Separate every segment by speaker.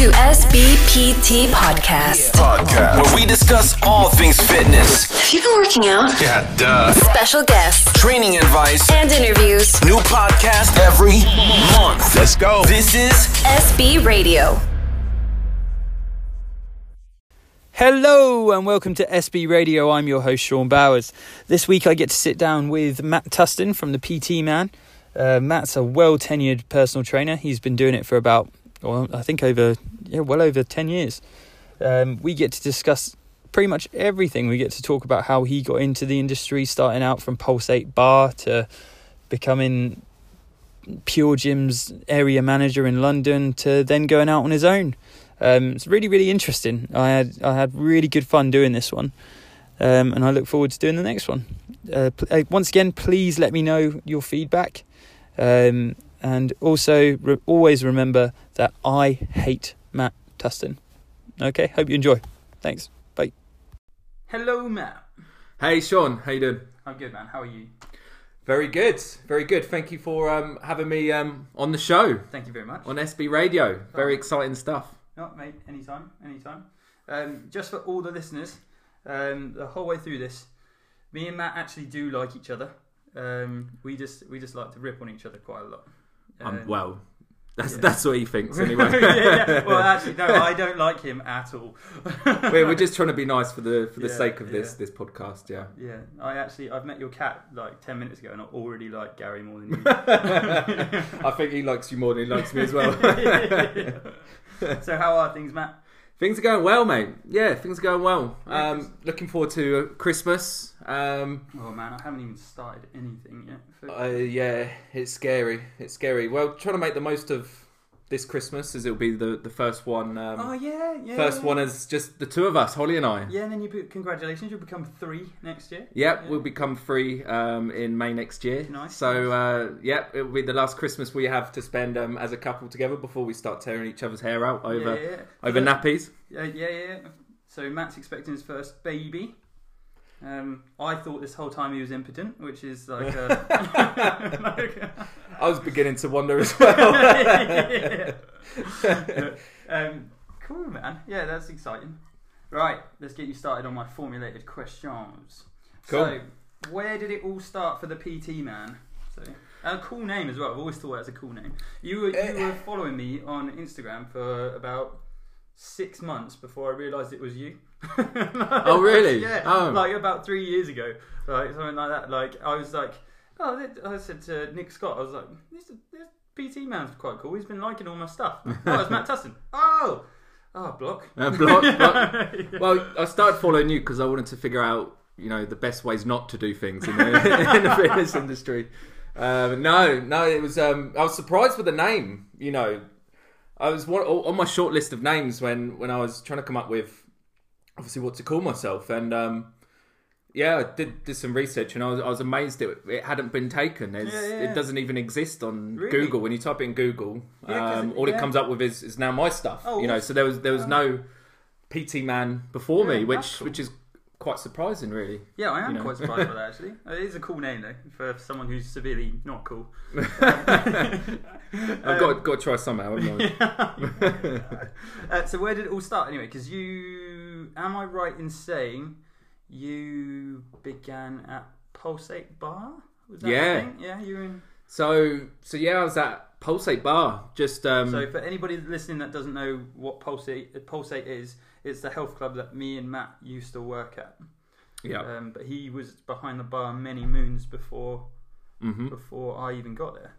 Speaker 1: to SBPT Podcast.
Speaker 2: Podcast, where we discuss all things fitness.
Speaker 1: Have you been working out?
Speaker 2: Yeah, duh.
Speaker 1: Special guests
Speaker 2: Training advice.
Speaker 1: and interviews.
Speaker 2: New podcast every month. Let's go. This is
Speaker 1: SB Radio.
Speaker 3: Hello and welcome to SB Radio. I'm your host Sean Bowers. This week I get to sit down with Matt Tustin from the PT Man. Uh, Matt's a well tenured personal trainer. He's been doing it for about, well, I think over, yeah, well over ten years. Um, we get to discuss pretty much everything. We get to talk about how he got into the industry, starting out from Pulse 8 Bar to becoming Pure Gym's area manager in London to then going out on his own. Um, it's really, really interesting. I had I had really good fun doing this one, um, and I look forward to doing the next one. Uh, uh, once again, please let me know your feedback, um, and also re- always remember that I hate Matt Tustin. Okay, hope you enjoy. Thanks. Bye. Hello, Matt.
Speaker 4: Hey Sean, how you doing?
Speaker 3: I'm good, man. How are you?
Speaker 4: Very good, very good. Thank you for um, having me um, on the show
Speaker 3: Thank you very much.
Speaker 4: on SB Radio. Very exciting stuff.
Speaker 3: No, mate, anytime, anytime. Um, just for all the listeners, um, the whole way through this, me and Matt actually do like each other. Um, we just we just like to rip on each other quite a lot.
Speaker 4: Um,
Speaker 3: Um,
Speaker 4: well, that's
Speaker 3: yeah.
Speaker 4: that's what he thinks anyway.
Speaker 3: yeah, yeah. Well, actually, no, I don't like him at all.
Speaker 4: we're, we're just trying to be nice for the for the sake of this this podcast. Yeah.
Speaker 3: Yeah, I actually I've met your cat like ten minutes ago, and I already like Gary more than you.
Speaker 4: I think he likes you more than he likes me as well.
Speaker 3: so how are things, Matt?
Speaker 4: things are going well, mate. Yeah, things are going well. Um, looking forward to Christmas. Um,
Speaker 3: Oh man, I haven't even started anything yet.
Speaker 4: Uh, yeah, it's scary. It's scary. Well, trying to make the most of this Christmas as it'll be the the first one. Um,
Speaker 3: oh yeah, yeah.
Speaker 4: first
Speaker 3: yeah.
Speaker 4: one is just the two of us, Holly and I.
Speaker 3: Yeah, and then you be, congratulations, you'll become three next year.
Speaker 4: Yep,
Speaker 3: Yeah.
Speaker 4: we'll become three um, in May next year.
Speaker 3: Nice,
Speaker 4: So, uh, yep, it'll be the last Christmas we have to spend um, as a couple together before we start tearing each other's hair out over
Speaker 3: yeah, yeah.
Speaker 4: over nappies.
Speaker 3: Yeah, yeah, yeah. So Matt's expecting his first baby. Um, I thought this whole time he was impotent, which is like, a, like a-
Speaker 4: I was beginning to wonder as well.
Speaker 3: Yeah. um, cool, man. Yeah, that's exciting. Right, let's get you started on my formulated questions.
Speaker 4: Cool.
Speaker 3: So, where did it all start for the PT man? So, a cool name as well. I've always thought that's a cool name. You were you were following me on Instagram for about six months before I realised it was you.
Speaker 4: Oh, really?
Speaker 3: yeah.
Speaker 4: Oh.
Speaker 3: Like about three years ago, like something like that. Like I was like, oh, I said to Nick Scott, I was like, this, this PT man's quite cool. He's been liking all my stuff. Oh, it's Matt Tustin. Oh, oh, block.
Speaker 4: Uh, block, block. Well, I started following you because I wanted to figure out, you know, the best ways not to do things in the, in the fitness industry. Um, no, no, it was. Um, I was surprised with the name. You know, I was one, on my short list of names when when I was trying to come up with, obviously, what to call myself, and um, yeah, I did did some research, and I was I was amazed it it hadn't been taken.
Speaker 3: Yeah, yeah.
Speaker 4: It doesn't even exist on
Speaker 3: Really?
Speaker 4: Google. When you type in Google, um,
Speaker 3: it-
Speaker 4: all it comes up with is, is now my stuff.
Speaker 3: Oh,
Speaker 4: you know, so there was there was no PT man before me, which
Speaker 3: cool.
Speaker 4: which is quite surprising, really.
Speaker 3: Yeah, I am
Speaker 4: You know.
Speaker 3: quite surprised by that actually. It is a cool name though for someone who's severely not cool.
Speaker 4: I've got got to try somehow. haven't I?
Speaker 3: uh, so where did it all start anyway? Because you, am I right in saying you began at Pulse 8 Bar? Was that the
Speaker 4: Yeah.
Speaker 3: thing? yeah. You were in.
Speaker 4: so so yeah, I was at Pulse 8 Bar. Just um,
Speaker 3: So for anybody listening that doesn't know what Pulse 8 Pulsate is, it's the health club that me and Matt used to work at.
Speaker 4: yeah,
Speaker 3: Um, but he was behind the bar many moons before
Speaker 4: hmm
Speaker 3: before I even got there.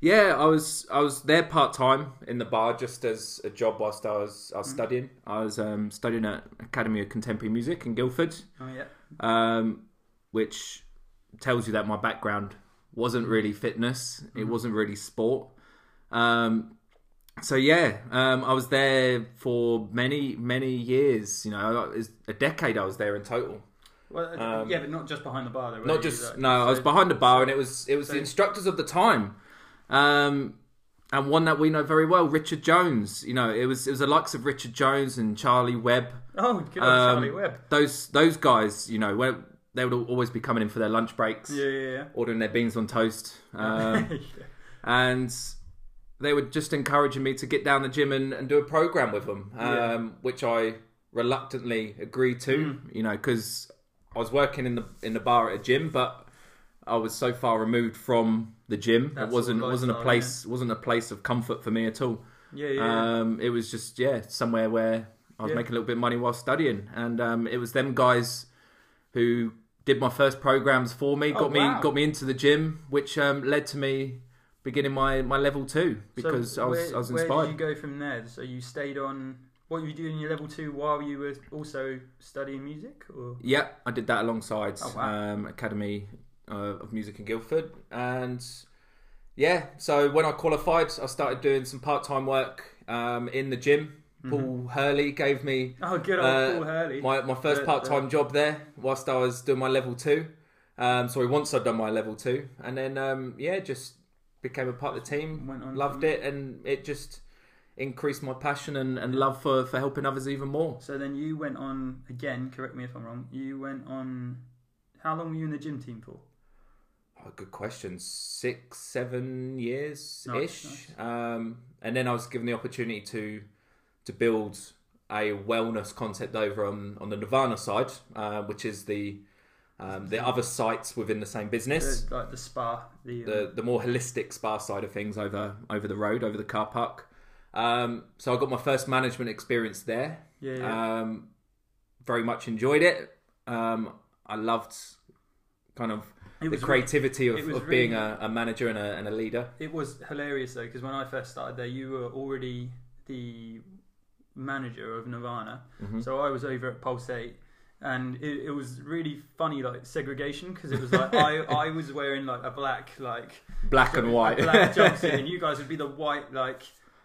Speaker 4: yeah. I was I was there part time in the bar just as a job whilst I was I was
Speaker 3: Mm-hmm.
Speaker 4: studying. I was um, studying at Academy of Contemporary Music in Guildford.
Speaker 3: Oh yeah.
Speaker 4: um, which tells you that my background wasn't really fitness. It wasn't really sport. Um, so yeah, um, I was there for many many years. You know, a decade. I was there in total.
Speaker 3: Well, uh, yeah, but not just behind the bar though.
Speaker 4: Not just
Speaker 3: Like,
Speaker 4: no, I was behind the bar, and it was it was
Speaker 3: so-
Speaker 4: the instructors of the time, um, and one that we know very well, Richard Jones. You know, it was it was the likes of Richard Jones and Charlie Webb.
Speaker 3: Oh, good
Speaker 4: Um,
Speaker 3: Charlie Webb.
Speaker 4: Those those guys, you know, they would always be coming in for their lunch breaks,
Speaker 3: Yeah, yeah,
Speaker 4: ordering their beans on toast, um,
Speaker 3: yeah.
Speaker 4: and they were just encouraging me to get down the gym and, and do a program with them, um,
Speaker 3: Yeah.
Speaker 4: which I reluctantly agreed to.
Speaker 3: Mm.
Speaker 4: You know, because I was working in the in the bar at a gym, but I was so far removed from the gym.
Speaker 3: That
Speaker 4: it wasn't wasn't a place wasn't a place of comfort for me at all.
Speaker 3: Yeah, yeah.
Speaker 4: Um, it was just yeah somewhere where I was
Speaker 3: Yeah.
Speaker 4: making a little bit of money while studying, and um, it was them guys who did my first programs for me, got
Speaker 3: Oh,
Speaker 4: me got me into the gym, which um, led to me beginning my, my level two because
Speaker 3: So
Speaker 4: I was
Speaker 3: where,
Speaker 4: I was inspired.
Speaker 3: Where did you go from there? So you stayed on. What were you doing in your level two while you were also studying music, or
Speaker 4: Yeah, I did that alongside
Speaker 3: Oh, wow.
Speaker 4: um, Academy uh, of Music in Guildford, and yeah, so when I qualified, I started doing some part time work um, in the gym. Paul Hurley gave me
Speaker 3: oh, good old
Speaker 4: uh,
Speaker 3: Paul Hurley.
Speaker 4: my my first part time job there whilst I was doing my level two. Um, sorry, once I'd done my level two, and then um, yeah, just became a part of the team.
Speaker 3: Went on
Speaker 4: loved it, and it just increased my passion and, and love for, for helping others even more.
Speaker 3: So then you went on again. Correct me if I'm wrong. You went on. How long were you in the gym team for?
Speaker 4: Oh, good question. Six, seven years ish,
Speaker 3: Nice,
Speaker 4: um, and then I was given the opportunity to to build a wellness concept over on, on the Nirvana side, uh, which is the um, the other sites within the same business.
Speaker 3: The, like the spa. The, um,
Speaker 4: the the more holistic spa side of things over over the road, over the car park. Um, so I got my first management experience there.
Speaker 3: Yeah, yeah.
Speaker 4: Um, very much enjoyed it. Um, I loved kind of the creativity
Speaker 3: it
Speaker 4: of, of being a, a manager and a, and a leader.
Speaker 3: It was hilarious though, because when I first started there, you were already the manager of Nirvana.
Speaker 4: Mm-hmm.
Speaker 3: So I was over at Pulse Eight, and it, it was really funny, like segregation, because it was like I, I was wearing like a black like
Speaker 4: Black and white.
Speaker 3: black jumpsuit, and you guys would be the white like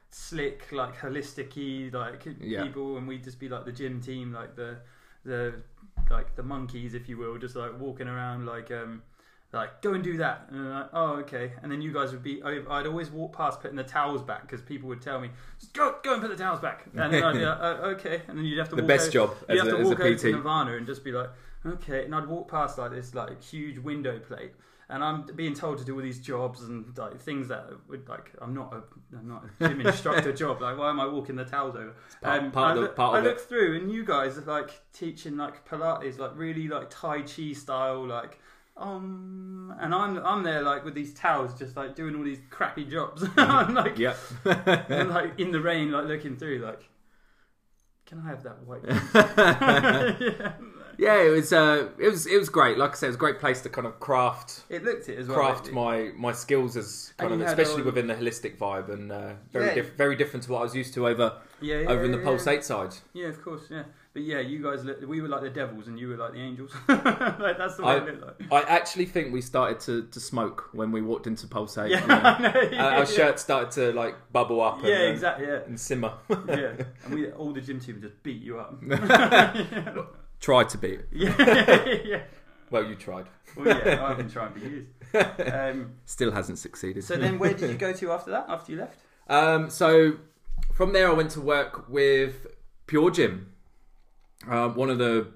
Speaker 3: slick like holistic-y like
Speaker 4: Yeah.
Speaker 3: people, and we'd just be like the gym team, like the the like the monkeys, if you will, just like walking around like um like go and do that. And I'm like oh okay. And then you guys would be I'd always walk past putting the towels back because people would tell me just go go and put the towels back. And then I'd be like uh, okay. And then you'd have to
Speaker 4: The
Speaker 3: walk
Speaker 4: best
Speaker 3: over,
Speaker 4: job
Speaker 3: you'd
Speaker 4: as
Speaker 3: have
Speaker 4: a-
Speaker 3: to walk over to Nirvana and just be like okay. And I'd walk past like this like huge window plate and I'm being told to do all these jobs and like things that would like I'm not a I'm not a gym instructor job like why am I walking the towels over?
Speaker 4: Part- part
Speaker 3: I,
Speaker 4: of the- part
Speaker 3: I look through and you guys are like teaching like Pilates like really like Tai Chi style like um and I'm I'm there like with these towels just like doing all these crappy jobs I'm like
Speaker 4: Yep.
Speaker 3: and like in the rain like looking through like can I have that white yeah.
Speaker 4: yeah, it was uh, it was it was great. Like I said, it was a great place to kind of craft
Speaker 3: it looked it as well
Speaker 4: craft
Speaker 3: It-
Speaker 4: my my skills as kind
Speaker 3: And
Speaker 4: of especially
Speaker 3: all-
Speaker 4: within the holistic vibe and uh, very
Speaker 3: Yeah.
Speaker 4: diff- very different to what I was used to over
Speaker 3: yeah, yeah,
Speaker 4: over in the
Speaker 3: yeah,
Speaker 4: Pulse
Speaker 3: yeah.
Speaker 4: Eight side.
Speaker 3: yeah of course yeah but yeah you guys look, we were like the devils and you were like the angels like that's the way
Speaker 4: I,
Speaker 3: it looked like
Speaker 4: I actually think we started to, to smoke when we walked into Pulse 8.
Speaker 3: yeah,
Speaker 4: you know.
Speaker 3: I know, yeah,
Speaker 4: our
Speaker 3: yeah.
Speaker 4: shirts started to like bubble up and,
Speaker 3: yeah
Speaker 4: uh,
Speaker 3: exactly yeah
Speaker 4: and simmer.
Speaker 3: yeah, and we all the gym team just beat you up.
Speaker 4: Tried to beat.
Speaker 3: yeah, yeah.
Speaker 4: Well, you tried.
Speaker 3: Well, yeah, I've been trying for years. Um,
Speaker 4: Still hasn't succeeded.
Speaker 3: so then, where did you go to after that? After you left?
Speaker 4: Um, so from there, I went to work with Pure Gym. Uh, one of the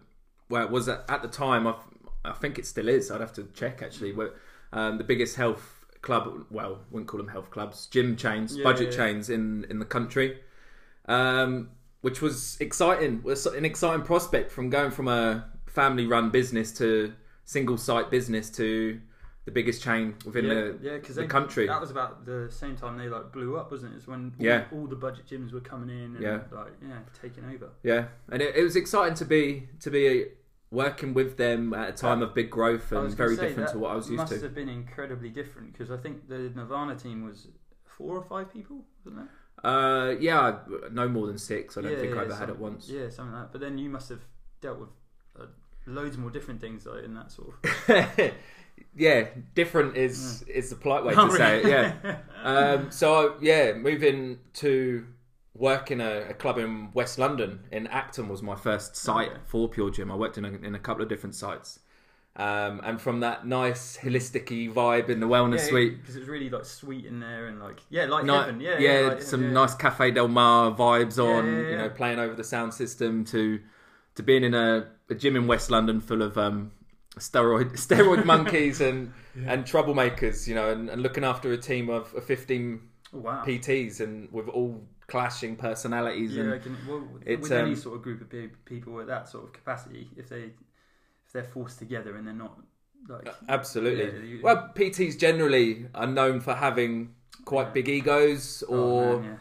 Speaker 4: well, it was at, the time. I, I think it still is. I'd have to check actually. But, um, the biggest health club. Well, wouldn't call them health clubs. Gym chains,
Speaker 3: Yeah,
Speaker 4: budget
Speaker 3: yeah.
Speaker 4: chains in in the country. Um, which was exciting. Was an exciting prospect from going from a family run business to single site business to the biggest chain within
Speaker 3: yeah,
Speaker 4: the,
Speaker 3: yeah, because
Speaker 4: the country.
Speaker 3: That was about the same time they like blew up, wasn't it? It's when all,
Speaker 4: Yeah.
Speaker 3: all the budget gyms were coming in and
Speaker 4: Yeah.
Speaker 3: like yeah, taking over.
Speaker 4: Yeah, and it, it was exciting to be to be working with them at a time of big growth and very
Speaker 3: say,
Speaker 4: different to what I was used
Speaker 3: must
Speaker 4: to.
Speaker 3: have been incredibly different because I think the Nirvana team was four or five people, wasn't it?
Speaker 4: Uh, yeah, no more than six. I don't
Speaker 3: Yeah,
Speaker 4: think I ever had it once.
Speaker 3: Yeah, something like that. But then you must have dealt with uh, loads more different things like, in that sort of.
Speaker 4: yeah, different is is the polite way
Speaker 3: Oh,
Speaker 4: to say it. Yeah. um, so yeah, moving to work in a, a club in West London in Acton was my first site
Speaker 3: Okay.
Speaker 4: for Pure Gym. I worked in a, in a couple of different sites. Um, and from that nice holistic vibe in the wellness suite,
Speaker 3: because it's really like sweet in there and like yeah, like
Speaker 4: Ni-
Speaker 3: heaven. Yeah,
Speaker 4: yeah,
Speaker 3: like,
Speaker 4: some
Speaker 3: yeah.
Speaker 4: nice Cafe Del Mar vibes on,
Speaker 3: Yeah, yeah,
Speaker 4: you know, playing over the sound system to to being in a, a gym in West London full of um, steroid steroid monkeys and and troublemakers, you know, and, and looking after a team of, of fifteen
Speaker 3: wow.
Speaker 4: PTs and with all clashing personalities
Speaker 3: Yeah,
Speaker 4: and
Speaker 3: I can, well, with any
Speaker 4: um,
Speaker 3: sort of group of pe- people at that sort of capacity, if they if they're forced together and they're not like
Speaker 4: Absolutely.
Speaker 3: Yeah, you-
Speaker 4: well, PTs generally are known for having quite big egos or
Speaker 3: oh, man,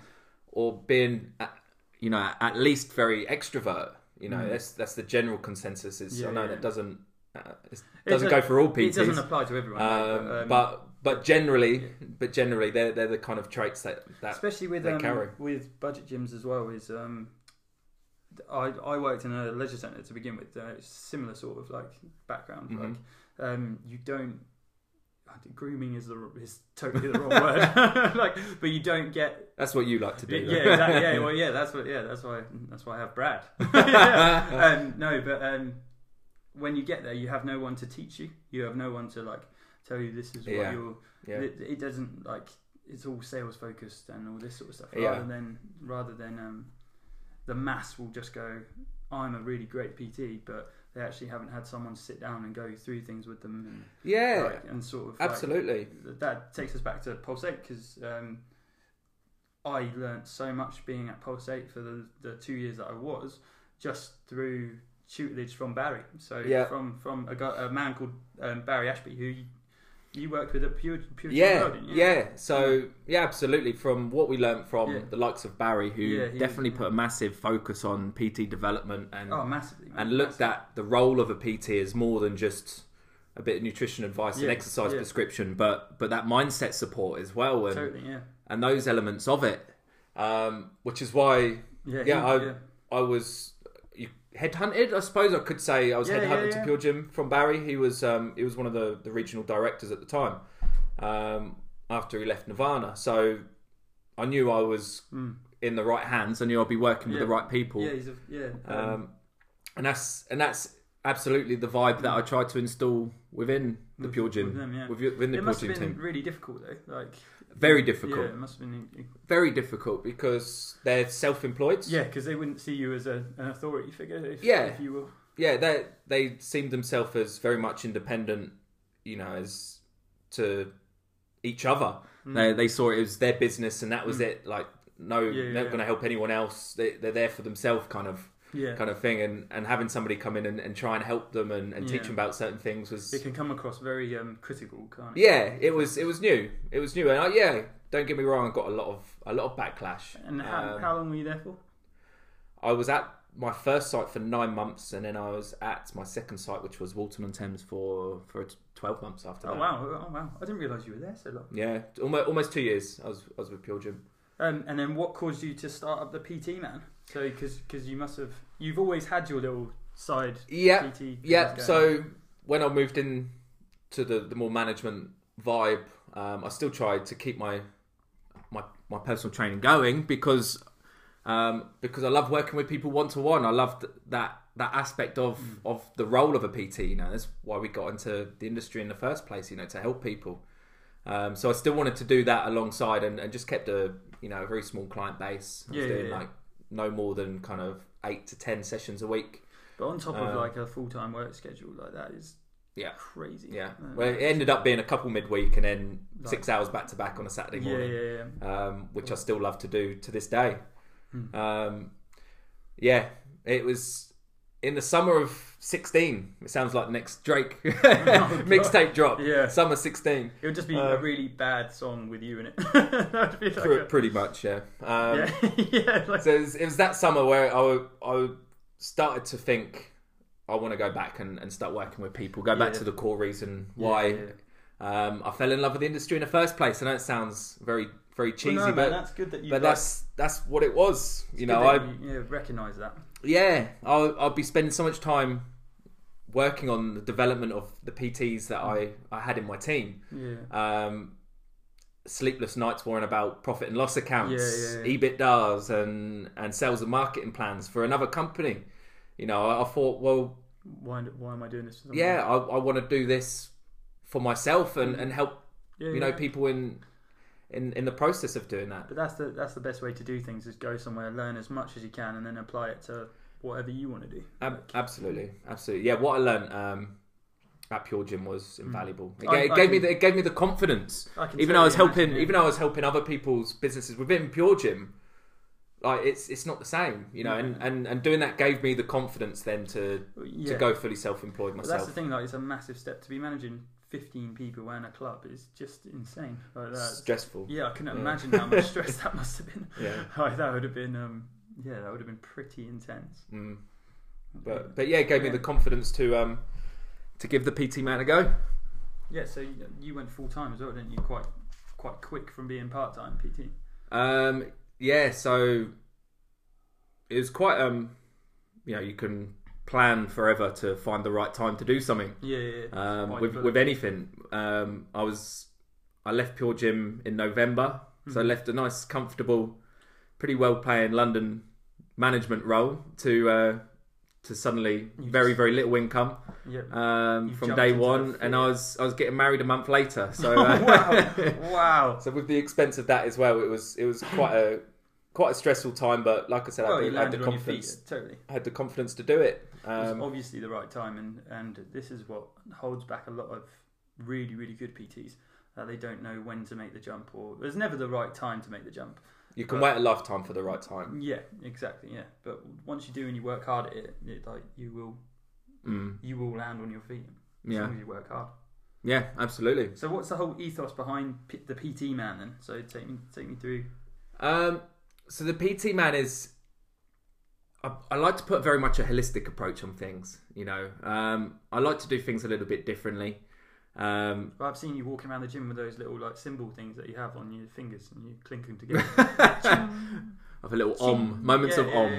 Speaker 4: or being, you know, at least very extrovert. You know,
Speaker 3: Mm.
Speaker 4: that's that's the general consensus. Is I know
Speaker 3: yeah.
Speaker 4: that doesn't uh, it doesn't
Speaker 3: does-
Speaker 4: go for all
Speaker 3: yeah.
Speaker 4: PTs.
Speaker 3: It doesn't apply to everyone, no,
Speaker 4: um,
Speaker 3: but, um,
Speaker 4: but but generally, but generally, they're they're the kind of traits that that
Speaker 3: especially with um, with budget gyms as well is um I, I worked in a leisure centre to begin with uh, similar sort of like background
Speaker 4: Mhm.
Speaker 3: like um you don't grooming is the is totally the wrong word like but you don't get
Speaker 4: That's what you like to do.
Speaker 3: yeah exactly, yeah well yeah that's what yeah that's why that's why I have Brad um, no but um when you get there you have no one to teach you you have no one to like tell you this is what
Speaker 4: Yeah.
Speaker 3: you're
Speaker 4: yeah.
Speaker 3: it, it doesn't like it's all sales focused and all this sort of stuff
Speaker 4: Yeah.
Speaker 3: rather than rather than um, the mass will just go I'm a really great PT but they actually haven't had someone sit down and go through things with them and
Speaker 4: yeah,
Speaker 3: like, and sort of like,
Speaker 4: absolutely.
Speaker 3: that takes us back to Pulse 8 because um, I learnt so much being at Pulse 8 for the, the two years that I was just through tutelage from Barry. So
Speaker 4: Yeah.
Speaker 3: from from a, guy, a man called um, Barry Ashby who you, you worked with at Pure Pure
Speaker 4: Yeah,
Speaker 3: World, didn't you?
Speaker 4: yeah. So yeah, absolutely. From what we learned from
Speaker 3: Yeah.
Speaker 4: the likes of Barry, who
Speaker 3: Yeah,
Speaker 4: definitely
Speaker 3: was-
Speaker 4: put a massive focus on PT development and
Speaker 3: Oh, massively. man,
Speaker 4: and looked
Speaker 3: massively.
Speaker 4: at the role of a PT as more than just a bit of nutrition advice and exercise prescription, but but that mindset support as well, and
Speaker 3: totally, yeah,
Speaker 4: and those elements of it, um, which is why
Speaker 3: yeah,
Speaker 4: I. I was headhunted. I suppose I could say I was
Speaker 3: Yeah,
Speaker 4: headhunted
Speaker 3: yeah,
Speaker 4: to. Pure Gym from Barry. He was um, he was one of the, the regional directors at the time. Um, after he left Nirvana, so I knew I was
Speaker 3: Mm.
Speaker 4: in the right hands. I knew I'd be working with the right people.
Speaker 3: Yeah, he's a, yeah. Um,
Speaker 4: Um, and that's and that's absolutely the vibe that I tried to install within the
Speaker 3: With-
Speaker 4: Pure
Speaker 3: with
Speaker 4: Gym,
Speaker 3: them, yeah.
Speaker 4: with, within the
Speaker 3: it
Speaker 4: Pure
Speaker 3: must
Speaker 4: Gym
Speaker 3: have been
Speaker 4: team.
Speaker 3: really difficult though. Like
Speaker 4: Very difficult,
Speaker 3: Yeah, it must have been.
Speaker 4: very difficult because they're self-employed.
Speaker 3: Yeah, because they wouldn't see you as a, an authority figure. If,
Speaker 4: Yeah.
Speaker 3: if you were.
Speaker 4: yeah, they they seemed themselves as very much independent, you know, as to each other.
Speaker 3: Mm.
Speaker 4: They they saw it as their business and that was it. Like no,
Speaker 3: Yeah,
Speaker 4: they're
Speaker 3: yeah,
Speaker 4: not going to help anyone else. They, they're there for themselves, kind of
Speaker 3: Yeah.
Speaker 4: kind of thing. And, and having somebody come in and, and try and help them and, and teach them about certain things was
Speaker 3: It can come across very um, critical, can't it?
Speaker 4: yeah, it was it was new. It was new, and I, yeah, don't get me wrong, I got a lot of a lot of backlash.
Speaker 3: And how,
Speaker 4: Um,
Speaker 3: how long were you there for?
Speaker 4: I was at my first site for nine months, and then I was at my second site, which was Walton on Thames, for for twelve months after
Speaker 3: Oh
Speaker 4: that.
Speaker 3: wow! Oh wow! I didn't realise you were there so long.
Speaker 4: Yeah, almost almost two years. I was I was with Pure Gym.
Speaker 3: Um, and then what caused you to start up the PT man? So because you must have you've always had your little side
Speaker 4: Yeah,
Speaker 3: PT.
Speaker 4: yeah. So when I moved in to the the more management vibe, um, I still tried to keep my my my personal training going because um, because I love working with people one to one. I loved that that aspect of
Speaker 3: Mm.
Speaker 4: of the role of a PT. You know, that's why we got into the industry in the first place. You know, to help people. Um, so I still wanted to do that alongside, and, and just kept a you know a very small client base. I was
Speaker 3: Yeah, yeah,
Speaker 4: doing
Speaker 3: yeah.
Speaker 4: like no more than kind of eight to ten sessions a week.
Speaker 3: but on top of
Speaker 4: um,
Speaker 3: like a full time work schedule like that is
Speaker 4: Yeah.
Speaker 3: crazy.
Speaker 4: Yeah.
Speaker 3: Uh,
Speaker 4: Well, it ended up being a couple midweek and then six hours back to back on a Saturday
Speaker 3: yeah,
Speaker 4: morning,
Speaker 3: yeah, yeah.
Speaker 4: Um, which I still love to do to this day.
Speaker 3: Hmm.
Speaker 4: Um, yeah, it was in the summer of 16. It sounds like the next Drake mixtape drop.
Speaker 3: Oh, Yeah.
Speaker 4: Summer 16.
Speaker 3: It would just be a
Speaker 4: Um,
Speaker 3: really bad song with you in it. that like
Speaker 4: Pr-
Speaker 3: a-
Speaker 4: pretty much, yeah. Um,
Speaker 3: yeah, yeah. Like,
Speaker 4: So it was, it was that summer where I, I started to think I want to go back and, and start working with people, go back
Speaker 3: Yeah.
Speaker 4: to the core reason why
Speaker 3: yeah.
Speaker 4: Um, I fell in love with the industry in the first place. I know it sounds very, very cheesy,
Speaker 3: Well, no,
Speaker 4: but
Speaker 3: man, that's good that you.
Speaker 4: but that's that's what it was. You know, I
Speaker 3: you, yeah, recognise that.
Speaker 4: yeah, I'll, I'll be spending so much time working on the development of the PTs that I I had in my team.
Speaker 3: Yeah.
Speaker 4: Um, sleepless nights worrying about profit and loss accounts,
Speaker 3: Yeah, yeah,
Speaker 4: EBITDAs, and and sales and marketing plans for another company. You know, I, I thought, well,
Speaker 3: Why? Why am I doing this? For
Speaker 4: yeah. I, I want to do this for myself and, and help
Speaker 3: yeah,
Speaker 4: you know people in in in the process of doing that
Speaker 3: But that's the that's the best way to do things is go somewhere, learn as much as you can, and then apply it to whatever you want to do.
Speaker 4: Ab-
Speaker 3: Like,
Speaker 4: absolutely absolutely yeah what i learned um at Pure Gym was invaluable. It,
Speaker 3: I-
Speaker 4: it
Speaker 3: I
Speaker 4: gave me the, it gave me the confidence.
Speaker 3: I can
Speaker 4: Even though I was helping,
Speaker 3: yeah.
Speaker 4: even though I was helping other people's businesses within Pure Gym, like it's it's not the same, you know. And, and and doing that gave me the confidence then to
Speaker 3: Yeah.
Speaker 4: to go fully self employed myself.
Speaker 3: that's the thing, like it's a massive step to be managing 15 people in a club is just insane. Like that.
Speaker 4: Stressful.
Speaker 3: Yeah, I couldn't
Speaker 4: Yeah.
Speaker 3: imagine how much stress that must have been.
Speaker 4: Yeah.
Speaker 3: Like, that would have been, um, yeah, that would have been pretty intense.
Speaker 4: Mm. But but yeah, it gave me the confidence to um to give the PT man a go.
Speaker 3: Yeah, so you, you went full time as well, didn't you? Quite, quite quick from being part time PT.
Speaker 4: Um, yeah, so it was quite um, you know, you can plan forever to find the right time to do something.
Speaker 3: Yeah, yeah. yeah.
Speaker 4: Um, with with anything, um, I was I left Pure Gym in November, so I
Speaker 3: Mm-hmm.
Speaker 4: left a nice, comfortable, pretty well paying London management role to uh, to suddenly
Speaker 3: You
Speaker 4: very
Speaker 3: just-
Speaker 4: very little income um, from day one, and I was I was getting married a month later. So uh,
Speaker 3: wow, wow.
Speaker 4: so with the expense of that as well, it was it was quite a quite a stressful time. But like I said,
Speaker 3: Well,
Speaker 4: I, had, the
Speaker 3: your feet,
Speaker 4: confidence.
Speaker 3: totally.
Speaker 4: I had the confidence to do it.
Speaker 3: It was
Speaker 4: Um,
Speaker 3: obviously the right time, and and this is what holds back a lot of really really good PTs. That they don't know when to make the jump, or there's never the right time to make the jump.
Speaker 4: you can
Speaker 3: but-
Speaker 4: wait a lifetime for the right time.
Speaker 3: Yeah, exactly. Yeah, but once you do and you work hard at it, it like you will
Speaker 4: Mm.
Speaker 3: you will land on your feet as
Speaker 4: Yeah.
Speaker 3: long as you work hard.
Speaker 4: Yeah, absolutely.
Speaker 3: So what's the whole ethos behind P- the PT man then? So take me take me through.
Speaker 4: Um, so the PT man is. I, I like to put very much a holistic approach on things. You know, um, I like to do things a little bit differently. Um,
Speaker 3: Well, I've seen you walking around the gym with those little like symbol things that you have on your fingers and you clink them together.
Speaker 4: of a little om, moments
Speaker 3: Yeah,
Speaker 4: of
Speaker 3: yeah,
Speaker 4: om.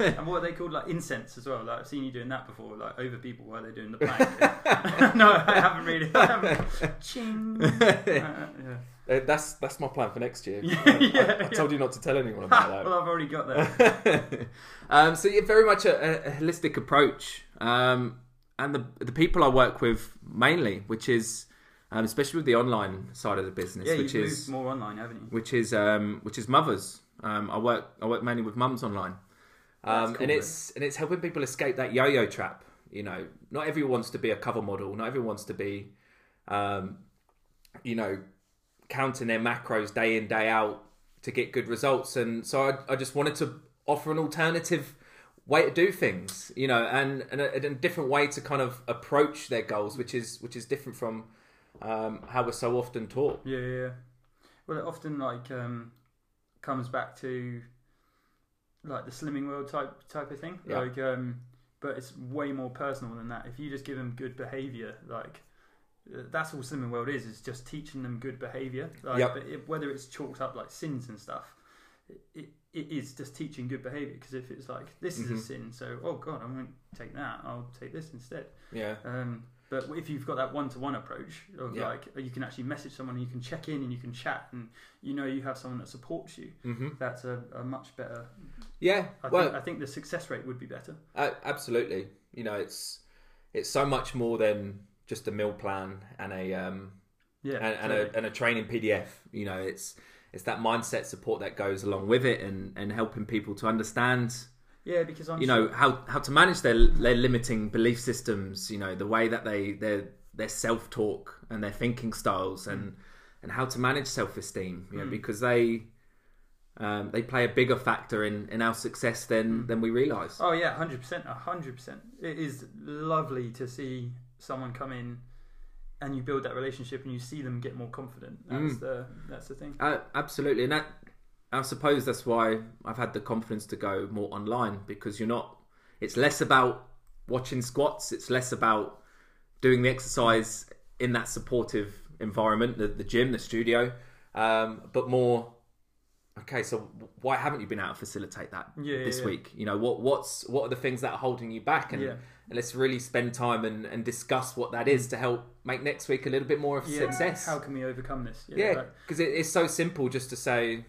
Speaker 3: yeah, and what are they called? Like incense as well. Like I've seen you doing that before, like over people while they're doing the plank. no, I haven't really. I haven't. Ching. Uh, yeah.
Speaker 4: Uh, that's that's my plan for next year.
Speaker 3: Yeah,
Speaker 4: I, I- I told you not to tell anyone about that.
Speaker 3: well, I've already got that.
Speaker 4: um, so yeah, very much a, a holistic approach, um, and the the people I work with mainly, which is um, especially with the online side of the business,
Speaker 3: Yeah,
Speaker 4: which
Speaker 3: you've
Speaker 4: is
Speaker 3: moved more online, haven't you?
Speaker 4: which is um, which is mothers. Um, I work I work mainly with mums online, um,
Speaker 3: cool,
Speaker 4: and it's and it's helping people escape that yo-yo trap. You know, not everyone wants to be a cover model. Not everyone wants to be, um, you know, counting their macros day in day out to get good results. And so I, I just wanted to offer an alternative way to do things. You know, and and a, and a different way to kind of approach their goals, which is which is different from um, how we're so often taught.
Speaker 3: Yeah, yeah. yeah. Well, often like um, comes back to like the slimming world type type of thing.
Speaker 4: Yeah.
Speaker 3: Like, um, but it's way more personal than that. If you just give them good behavior, like uh, that's all slimming world is. Is just teaching them good behavior. Like,
Speaker 4: Yep.
Speaker 3: but it, whether it's chalked up like sins and stuff, it, it, it is just teaching good behavior. Because if it's like this is
Speaker 4: Mhm.
Speaker 3: a sin, so oh god, I won't take that. I'll take this instead.
Speaker 4: Yeah.
Speaker 3: Um, but if you've got that one-to-one approach of
Speaker 4: Yeah.
Speaker 3: like you can actually message someone, you can check in, and you can chat, and you know you have someone that supports you.
Speaker 4: hmm
Speaker 3: That's a, a much better.
Speaker 4: Yeah,
Speaker 3: I
Speaker 4: well,
Speaker 3: think I think the success rate would be better.
Speaker 4: uh, absolutely. You know, it's it's so much more than just a meal plan and a um,
Speaker 3: Yeah,
Speaker 4: and, and
Speaker 3: totally.
Speaker 4: a and a training PDF. You know, it's it's that mindset support that goes along with it, and and helping people to understand.
Speaker 3: Yeah, because I'm
Speaker 4: You
Speaker 3: sure-
Speaker 4: know how how to manage their their limiting belief systems. You know the way that they their their self talk and their thinking styles, and and how to manage self esteem. You know,
Speaker 3: Mm.
Speaker 4: because they. Um, they play a bigger factor in, in our success than, than we realise.
Speaker 3: Oh yeah, hundred percent, hundred percent. It is lovely to see someone come in, and you build that relationship, and you see them get more confident. That's
Speaker 4: Mm.
Speaker 3: the that's the thing.
Speaker 4: Uh, absolutely, and that I suppose that's why I've had the confidence to go more online because you're not. It's less about watching squats. It's less about doing the exercise in that supportive environment, the, the gym, the studio, um, but more. Okay, so why haven't you been able to facilitate that
Speaker 3: Yeah,
Speaker 4: this
Speaker 3: yeah,
Speaker 4: week? You know what? What's what are the things that are holding you back? And,
Speaker 3: Yeah.
Speaker 4: and let's really spend time and, and discuss what that is to help make next week a little bit more of a
Speaker 3: Yeah,
Speaker 4: success.
Speaker 3: How can we overcome this?
Speaker 4: Yeah, because it, it's so simple just to say,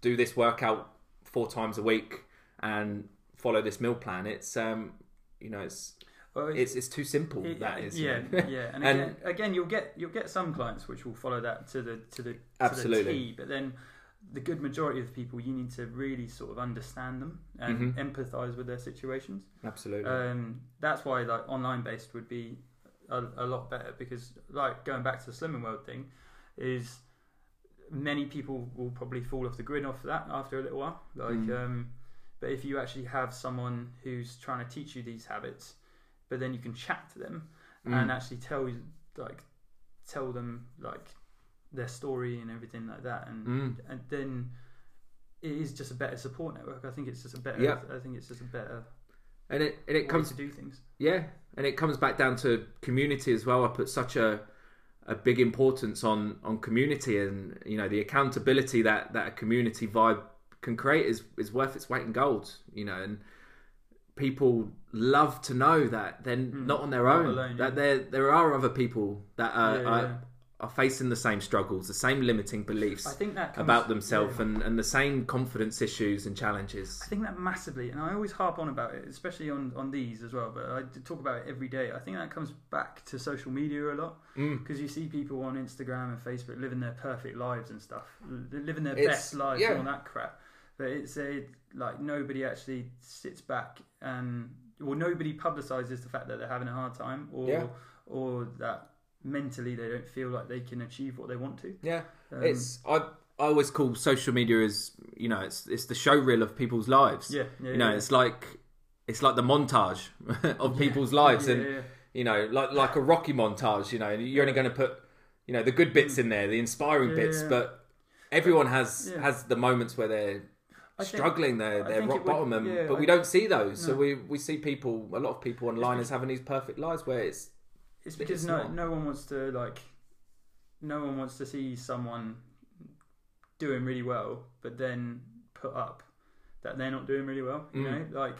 Speaker 4: do this workout four times a week and follow this meal plan. It's um, you know, it's
Speaker 3: well,
Speaker 4: it's it's too simple.
Speaker 3: It-
Speaker 4: that is, you
Speaker 3: yeah,
Speaker 4: know.
Speaker 3: yeah, and,
Speaker 4: And-
Speaker 3: again, again, you'll get you'll get some clients which will follow that to the to the to
Speaker 4: Absolutely.
Speaker 3: the T, but then the good majority of people you need to really sort of understand them and
Speaker 4: Mhm.
Speaker 3: empathize with their situations.
Speaker 4: absolutely.
Speaker 3: Um, that's why like online based would be a, a lot better because, like, going back to the Slimming World thing, is many people will probably fall off the grid off that after a little while. Like,
Speaker 4: Mm.
Speaker 3: um, but if you actually have someone who's trying to teach you these habits, but then you can chat to them
Speaker 4: Mm.
Speaker 3: and actually tell you, like, tell them like their story and everything like that, and
Speaker 4: Mm.
Speaker 3: and then it is just a better support network. I think it's just a better.
Speaker 4: Yeah.
Speaker 3: I think it's just a better
Speaker 4: and it and it comes
Speaker 3: to do things.
Speaker 4: Yeah, and it comes back down to community as well. I put such a a big importance on on community, and you know the accountability that that a community vibe can create is is worth its weight in gold. You know, and people love to know that they're hmm. not on their
Speaker 3: not
Speaker 4: own.
Speaker 3: alone,
Speaker 4: that there there are other people that are,
Speaker 3: Yeah, yeah.
Speaker 4: are facing the same struggles, the same limiting beliefs
Speaker 3: I think that comes,
Speaker 4: about themselves,
Speaker 3: yeah.
Speaker 4: and and the same confidence issues and challenges.
Speaker 3: I think that massively, and I always harp on about it, especially on, on these as well. But I talk about it every day. I think that comes back to social media a lot
Speaker 4: Mm.
Speaker 3: because you see people on Instagram and Facebook living their perfect lives and stuff, They're living their
Speaker 4: It's-
Speaker 3: best lives
Speaker 4: yeah.
Speaker 3: and all that crap. But it's a like nobody actually sits back and well, nobody publicizes the fact that they're having a hard time or
Speaker 4: Yeah.
Speaker 3: or that mentally they don't feel like they can achieve what they want to.
Speaker 4: Yeah,
Speaker 3: Um,
Speaker 4: it's I I always call social media as you know it's it's the show reel of people's lives.
Speaker 3: Yeah, yeah,
Speaker 4: you know
Speaker 3: yeah.
Speaker 4: it's like it's like the montage of people's lives,
Speaker 3: Yeah,
Speaker 4: and
Speaker 3: yeah.
Speaker 4: you know like like a Rocky montage. You know you're only going to put you know the good bits in there, the inspiring
Speaker 3: Yeah,
Speaker 4: bits,
Speaker 3: yeah.
Speaker 4: but everyone has
Speaker 3: Yeah.
Speaker 4: has the moments where they're
Speaker 3: I think-
Speaker 4: struggling, they're they're rock
Speaker 3: it would-
Speaker 4: bottom, and,
Speaker 3: yeah,
Speaker 4: but we don't see those. So we we see people, a lot of people online as having these perfect lives where it's
Speaker 3: It's because
Speaker 4: it's
Speaker 3: no
Speaker 4: not.
Speaker 3: no one wants to like no one wants to see someone doing really well but then put up that they're not doing really well. You
Speaker 4: Mm.
Speaker 3: know, like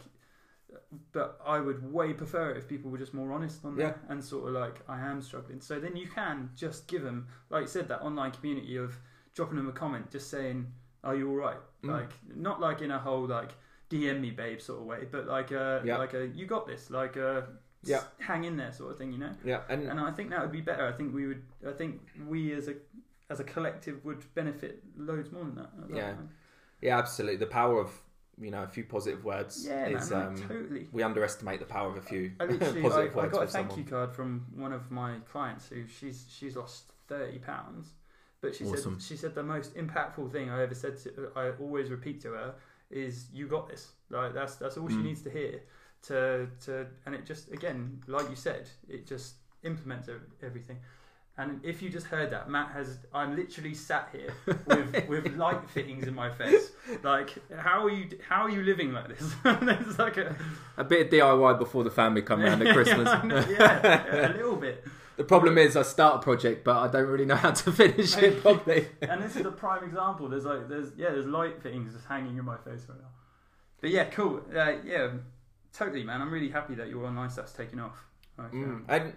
Speaker 3: but I would way prefer it if people were just more honest on that and sort of like I am struggling. So then you can just give them, like you said, that online community of dropping them a comment, just saying, "Are you all right?"
Speaker 4: Mm.
Speaker 3: Like not like in a whole like DM me, babe, sort of way, but like a
Speaker 4: Yeah.
Speaker 3: like a you got this, like a
Speaker 4: Yeah.
Speaker 3: hang in there sort of thing, you know.
Speaker 4: yeah, and
Speaker 3: And I think that would be better. I think we would. I think we as a as a collective would benefit loads more than that. I
Speaker 4: Yeah.
Speaker 3: know.
Speaker 4: yeah, absolutely the power of you know a few positive words
Speaker 3: Yeah,
Speaker 4: is
Speaker 3: man,
Speaker 4: um,
Speaker 3: totally.
Speaker 4: we underestimate the power of a few
Speaker 3: I literally,
Speaker 4: positive
Speaker 3: I, I
Speaker 4: words
Speaker 3: got a
Speaker 4: from
Speaker 3: thank
Speaker 4: someone.
Speaker 3: you card from one of my clients who she's she's lost thirty pounds, but she
Speaker 4: Awesome.
Speaker 3: said she said the most impactful thing I ever said to I always repeat to her is you got this. Like that's that's all she
Speaker 4: Mm.
Speaker 3: needs to hear. To to and it just again like you said it just implements everything. And if you just heard that, Matt has. I'm literally sat here with, with light fittings in my face. Like, how are you? How are you living like this? There's like a
Speaker 4: A bit of DIY before the family come round at Christmas.
Speaker 3: yeah, yeah, yeah, a little bit.
Speaker 4: the problem is, I start a project, but I don't really know how to finish it properly.
Speaker 3: And this is a prime example. There's like, there's yeah, there's light fittings just hanging in my face right now. But yeah, cool. Uh, yeah, totally, man. I'm really happy that your online stuff's taking off. Like, um,
Speaker 4: And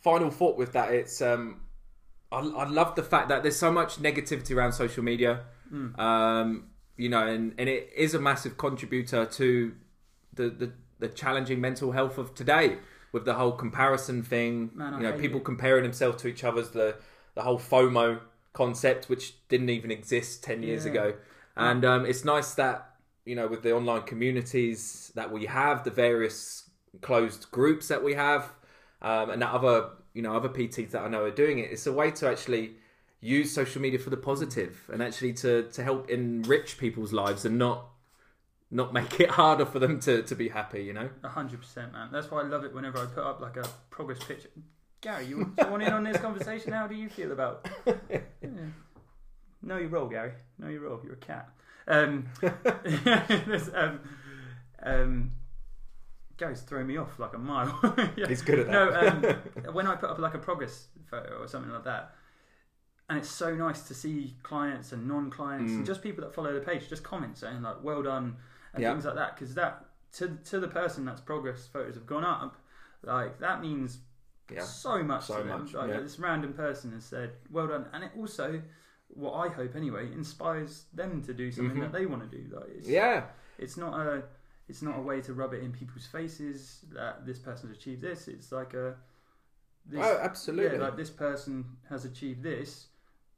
Speaker 4: final thought with that, it's um, I, I love the fact that there's so much negativity around social media.
Speaker 3: Mm.
Speaker 4: Um, you know, and, and it is a massive contributor to the, the the challenging mental health of today with the whole comparison thing.
Speaker 3: Man,
Speaker 4: you know, people
Speaker 3: it.
Speaker 4: comparing themselves to each other's the the whole FOMO concept, which didn't even exist ten years
Speaker 3: Yeah.
Speaker 4: ago. And um, it's nice that you know with the online communities that we have, the various closed groups that we have, um, and that other you know other PTs that I know are doing it. It's a way to actually use social media for the positive and actually to to help enrich people's lives and not not make it harder for them to, to be happy. You know.
Speaker 3: A hundred percent, man. That's why I love it whenever I put up like a progress picture. Gary, you, you want in on this conversation? How do you feel about? Yeah. Know your role, Gary. Know your role. You're a cat. Um, there's, um, um, Gary's throwing me off like a mile. Yeah.
Speaker 4: He's good at
Speaker 3: No,
Speaker 4: that.
Speaker 3: um, when I put up like a progress photo or something like that, and it's so nice to see clients and non-clients
Speaker 4: Mm.
Speaker 3: and just people that follow the page just comment saying like "well done" and
Speaker 4: Yeah.
Speaker 3: things like that because that to to the person that's progress photos have gone up, like that means
Speaker 4: Yeah.
Speaker 3: so much
Speaker 4: So
Speaker 3: to them.
Speaker 4: much,
Speaker 3: Like,
Speaker 4: yeah.
Speaker 3: This random person has said "well done," and it also, what I hope anyway, inspires them to do something
Speaker 4: Mhm.
Speaker 3: that they want to do. Like it's,
Speaker 4: Yeah.
Speaker 3: it's not a it's not a way to rub it in people's faces that this person's achieved this. It's like a this,
Speaker 4: oh, absolutely.
Speaker 3: yeah, like this person has achieved this.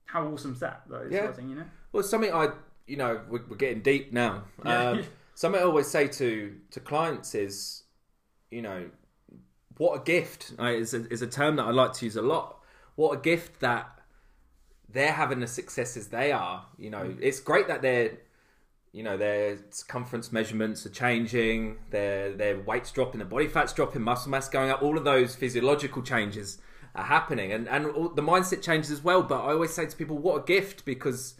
Speaker 3: How awesome's that? Like,
Speaker 4: Yeah.
Speaker 3: sort of thing, you know.
Speaker 4: Well, something I, you know, we're, we're getting deep now.
Speaker 3: Yeah.
Speaker 4: Um, something I always say to to clients is, you know, what a gift is a, is a term that I like to use a lot. What a gift that they're having the successes they are. You know, it's great that they're, you know, their circumference measurements are changing, their their weight's dropping, their body fat's dropping, muscle mass going up. All of those physiological changes are happening, and and all, the mindset changes as well. But I always say to people, what a gift because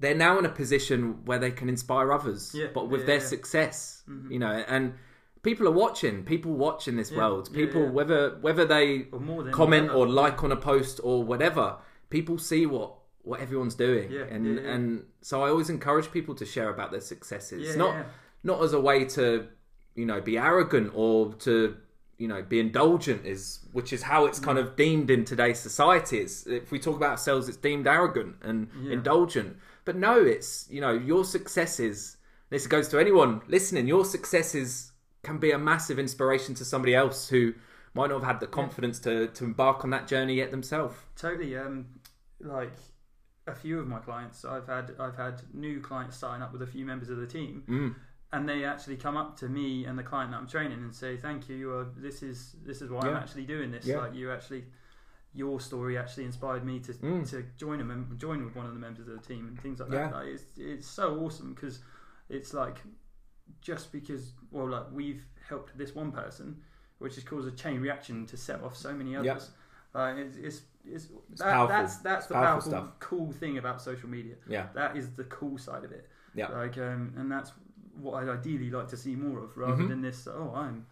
Speaker 4: they're now in a position where they can inspire others,
Speaker 3: Yeah,
Speaker 4: but with
Speaker 3: yeah,
Speaker 4: their
Speaker 3: yeah. Mm-hmm.
Speaker 4: success, you know, and people are watching. People watch in this world. People whether whether they
Speaker 3: Or
Speaker 4: comment or like on a post or whatever, people see what what everyone's doing,
Speaker 3: Yeah,
Speaker 4: and
Speaker 3: yeah, yeah.
Speaker 4: and so I always encourage people to share about their successes,
Speaker 3: Yeah,
Speaker 4: not
Speaker 3: yeah.
Speaker 4: not as a way to you know be arrogant or to you know be indulgent is which is how it's kind of deemed in today's society. It's if we talk about ourselves it's deemed arrogant and indulgent. But no it's you know your successes this goes to anyone listening your successes can be a massive inspiration to somebody else who might not have had the confidence to to embark on that journey yet themselves.
Speaker 3: Totally. Um, like a few of my clients, I've had I've had new clients sign up with a few members of the team,
Speaker 4: Mm.
Speaker 3: and they actually come up to me and the client that I'm training and say, "Thank you. Uh, this is this is why I'm actually doing this.
Speaker 4: Yeah.
Speaker 3: Like you actually." Your story actually inspired me to
Speaker 4: Mm.
Speaker 3: to join a mem- join with one of the members of the team and things like
Speaker 4: Yeah.
Speaker 3: that. Like, it's it's so awesome because it's like just because well like we've helped this one person, which has caused a chain reaction to set off so many others. Uh, it's, it's, it's, that,
Speaker 4: powerful.
Speaker 3: That's that's
Speaker 4: It's
Speaker 3: the
Speaker 4: powerful
Speaker 3: powerful, cool thing about social media.
Speaker 4: yeah
Speaker 3: That is the cool side of it.
Speaker 4: Yeah.
Speaker 3: Like, um, and that's what I'd ideally like to see more of, rather
Speaker 4: Mhm.
Speaker 3: than this. Oh, I'm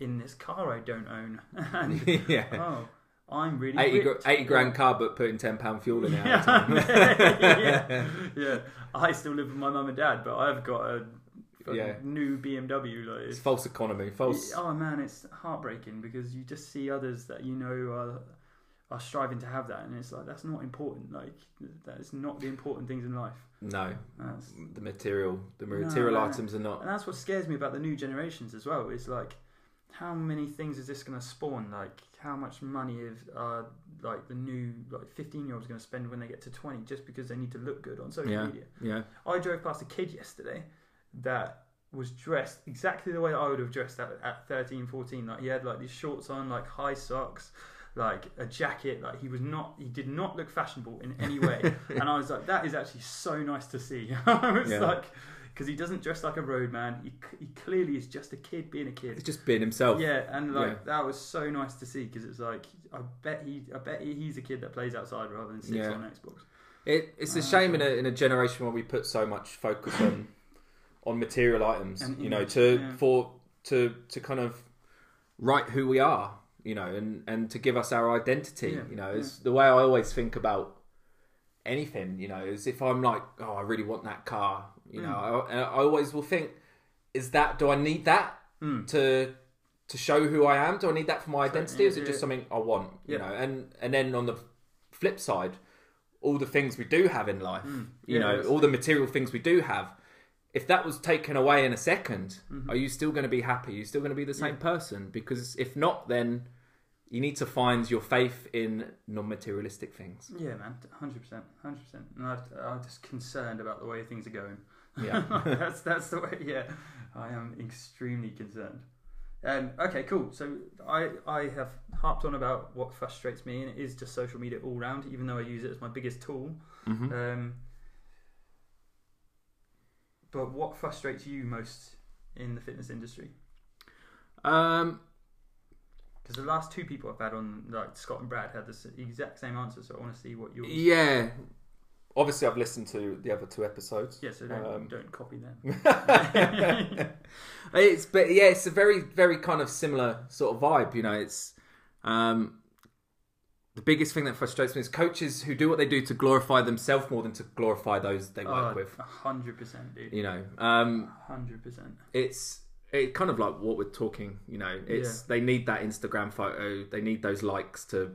Speaker 3: in this car I don't own, and
Speaker 4: yeah
Speaker 3: oh, I'm really
Speaker 4: 80, gr- 80 grand car but putting 10 pound fuel in it
Speaker 3: Yeah, yeah, yeah. I still live with my mum and dad, but I've got a
Speaker 4: Yeah.
Speaker 3: new BMW. Like,
Speaker 4: It's
Speaker 3: it's,
Speaker 4: false economy, false.
Speaker 3: oh man, it's heartbreaking because you just see others that you know are are striving to have that, and it's like that's not important. Like that is not the important things in life.
Speaker 4: No,
Speaker 3: That's,
Speaker 4: the material, the material
Speaker 3: no.
Speaker 4: items are not.
Speaker 3: and that's what scares me about the new generations as well. Is like how many things is this going to spawn? Like how much money is uh, like the new like fifteen year olds going to spend when they get to twenty just because they need to look good on social
Speaker 4: Yeah,
Speaker 3: media?
Speaker 4: yeah,
Speaker 3: I drove past a kid yesterday that was dressed exactly the way I would have dressed at, at 13, 14. Like he had like these shorts on, like high socks, like a jacket. Like he was not, he did not look fashionable in any way. and I was like, that is actually so nice to see. I was
Speaker 4: Yeah.
Speaker 3: like, because he doesn't dress like a roadman. He, he clearly is just a kid being a kid.
Speaker 4: it's just being himself.
Speaker 3: Yeah, and like
Speaker 4: Yeah.
Speaker 3: that was so nice to see because it's like I bet he, I bet he, he's a kid that plays outside rather than sits
Speaker 4: Yeah.
Speaker 3: on Xbox.
Speaker 4: It, it's a shame in a in a generation where we put so much focus on on material items.
Speaker 3: And
Speaker 4: you know, to
Speaker 3: yeah.
Speaker 4: for to to kind of write who we are. You know, and and to give us our identity.
Speaker 3: Yeah,
Speaker 4: You know, it's the way I always think about anything. You know, is if I'm like, oh, I really want that car. You know,
Speaker 3: Mm.
Speaker 4: I, I always will think, is that do I need that
Speaker 3: Mm.
Speaker 4: to to show who I am? Do I need that for my identity? or is it
Speaker 3: yeah,
Speaker 4: just something I want? You know, and and then on the flip side, all the things we do have in life, you
Speaker 3: Mm. Yeah,
Speaker 4: know, all the material things we do have. If that was taken away in a 2nd
Speaker 3: Mm-hmm.
Speaker 4: are you still going to be happy? Are you still going to be the same person? Because if not, then you need to find your faith in non-materialistic things.
Speaker 3: Yeah, man, hundred percent, hundred percent. And I, I'm just concerned about the way things are going.
Speaker 4: Yeah.
Speaker 3: that's that's the way. Yeah, I am extremely concerned. Um, okay, cool. So I I have harped on about what frustrates me, and it is just social media all round. Even though I use it as my biggest tool.
Speaker 4: Mhm.
Speaker 3: Um, but what frustrates you most in the fitness industry?
Speaker 4: Um,
Speaker 3: Because the last two people I've had on, like Scott and Brad, had the exact same answer. So I want to see what yours.
Speaker 4: yeah. Obviously, I've listened to the other two episodes.
Speaker 3: Yeah, so don't,
Speaker 4: Um,
Speaker 3: don't copy them.
Speaker 4: it's but yeah, it's a very very kind of similar sort of vibe. You know, it's um, the biggest thing that frustrates me is coaches who do what they do to glorify themselves more than to glorify those they work
Speaker 3: Oh,
Speaker 4: with.
Speaker 3: a hundred percent, dude.
Speaker 4: You know, um,
Speaker 3: hundred percent.
Speaker 4: it's it kind of like what we're talking. You know, it's they need that Instagram photo, they need those likes to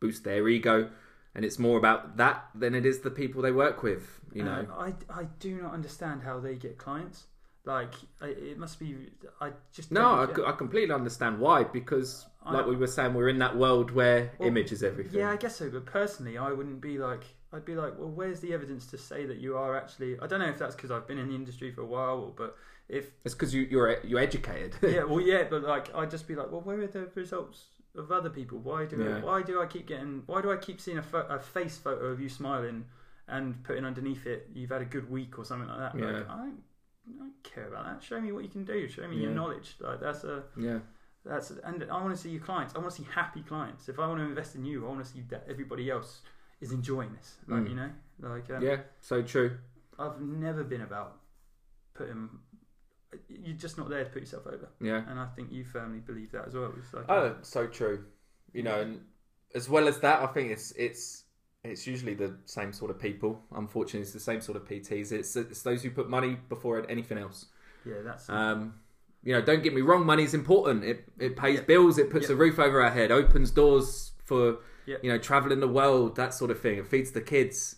Speaker 4: boost their ego, and it's more about that than it is the people they work with. You know,
Speaker 3: I I do not understand how they get clients. Like I- it must be. I just
Speaker 4: No, I, I completely understand why. Because, like
Speaker 3: I-
Speaker 4: we were saying, we're in that world where
Speaker 3: Well,
Speaker 4: image is everything.
Speaker 3: Yeah, I guess so. But personally, I wouldn't be like. I'd be like, well, where's the evidence to say that you are actually? I don't know if that's because I've been in the industry for a while, but if
Speaker 4: It's because you, you're you're educated.
Speaker 3: yeah, well, yeah, but like I'd just be like, well, where are the results of other people? Why do
Speaker 4: Yeah.
Speaker 3: why do I keep getting? Why do I keep seeing a, pho- a face photo of you smiling and putting underneath it, you've had a good week or something like that?
Speaker 4: Yeah.
Speaker 3: Like, I don't, I don't care about that. Show me what you can do. Show me your knowledge. Like that's a
Speaker 4: yeah.
Speaker 3: that's and I want to see your clients. I want to see happy clients. If I want to invest in you, I want to see that everybody else is enjoying this. Like
Speaker 4: Mm.
Speaker 3: you know, like um,
Speaker 4: Yeah. So true.
Speaker 3: I've never been about putting. You're just not there to put yourself over,
Speaker 4: Yeah.
Speaker 3: and I think you firmly believe that as well. Like,
Speaker 4: Oh, so true. You know, and as well as that, I think it's it's it's usually the same sort of people. Unfortunately, it's the same sort of PTs. It's it's those who put money before anything else.
Speaker 3: yeah, that's
Speaker 4: Um, you know, don't get me wrong, money's important. It it pays
Speaker 3: Yeah.
Speaker 4: bills. It puts
Speaker 3: Yeah.
Speaker 4: a roof over our head, opens doors for
Speaker 3: Yeah.
Speaker 4: you know traveling the world, that sort of thing. It feeds the kids,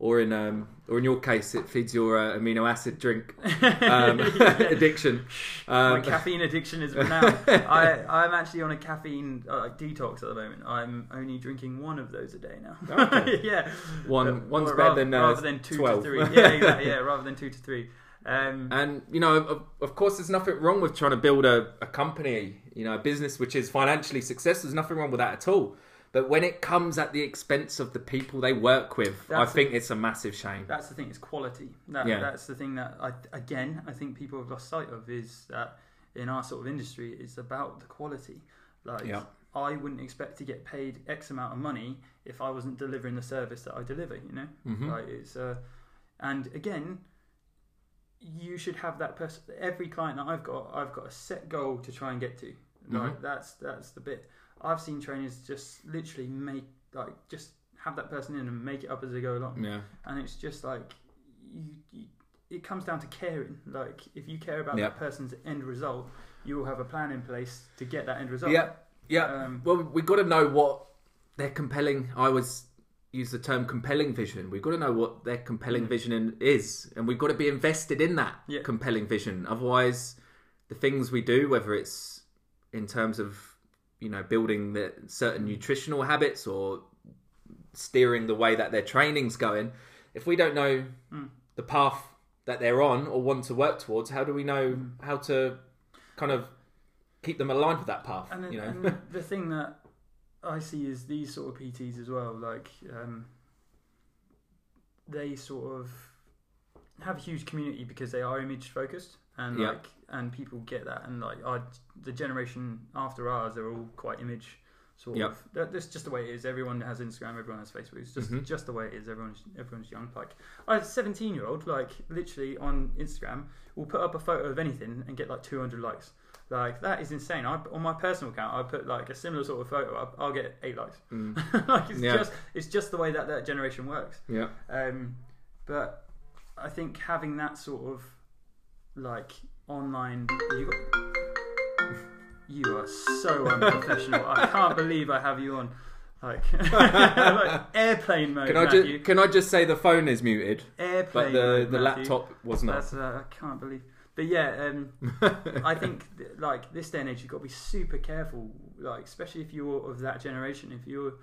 Speaker 4: or in um or in your case, it feeds your uh, amino acid drink um, addiction.
Speaker 3: my
Speaker 4: Um,
Speaker 3: caffeine addiction is renowned. I I'm actually on a caffeine uh, detox at the moment. I'm only drinking one of those a day now.
Speaker 4: Okay.
Speaker 3: yeah,
Speaker 4: One-
Speaker 3: But-
Speaker 4: one's better
Speaker 3: rather,
Speaker 4: than, uh,
Speaker 3: rather than two
Speaker 4: 12.
Speaker 3: to three. Yeah, exactly, yeah, rather than two to three. Um,
Speaker 4: And you know, of, of course, there's nothing wrong with trying to build a, a company, you know, a business which is financially successful. There's nothing wrong with that at all. But when it comes at the expense of the people they work with, I
Speaker 3: That's
Speaker 4: think it's a massive shame.
Speaker 3: That's the thing. It's quality. That,
Speaker 4: Yeah.
Speaker 3: That's the thing that I again I think people have lost sight of is that in our sort of industry it's about the quality. Like
Speaker 4: Yeah.
Speaker 3: I wouldn't expect to get paid X amount of money if I wasn't delivering the service that I deliver. You know,
Speaker 4: Mm-hmm.
Speaker 3: like it's uh, and again. You should have that person. Every client that I've got, I've got a set goal to try and get to. Like
Speaker 4: Mm-hmm.
Speaker 3: that's that's the bit. I've seen trainers just literally make like just have that person in and make it up as they go along
Speaker 4: Yeah,
Speaker 3: and it's just like you, you it comes down to caring like if you care about
Speaker 4: Yeah.
Speaker 3: that person's end result you will have a plan in place to get that end result
Speaker 4: yeah, yeah.
Speaker 3: Um,
Speaker 4: well, we've got to know what they're compelling. I was use the term compelling vision. We've got to know what their compelling vision in, is, and we've got to be invested in that
Speaker 3: Mm. Yeah.
Speaker 4: compelling vision. Otherwise, the things we do, whether it's in terms of you know building the certain nutritional habits or steering the way that their training's going, if we don't know
Speaker 3: Mm.
Speaker 4: the path that they're on or want to work towards, how do we know
Speaker 3: Mm.
Speaker 4: how to kind of keep them aligned with that path?
Speaker 3: and,
Speaker 4: you know,
Speaker 3: and the thing that I see is these sort of PTs as well like um, they sort of have a huge community because they are image focused and
Speaker 4: Yeah.
Speaker 3: like and people get that and like our, the generation after ours—they're all quite image sort
Speaker 4: Yep.
Speaker 3: of that, that's just the way it is everyone has instagram everyone has facebook it's just
Speaker 4: Mhm.
Speaker 3: just the way it is everyone's everyone's young like a 17 year old like literally on instagram will put up a photo of anything and get like 200 likes like that is insane I, on my personal account i put like a similar sort of photo up i'll get eight likes like it's
Speaker 4: Mm. Yeah.
Speaker 3: just it's just the way that that generation works
Speaker 4: yeah.
Speaker 3: um, but I think having that sort of like online, you got, you are so unprofessional. I can't believe I have you on like, like airplane mode.
Speaker 4: Can I
Speaker 3: Matthew.
Speaker 4: just can I just say the phone is muted,
Speaker 3: airplane
Speaker 4: but the the
Speaker 3: Matthew.
Speaker 4: laptop was not.
Speaker 3: That's uh, I can't believe. But yeah, um, I think th- like this day and age, you've got to be super careful. Like especially if you're of that generation, if you're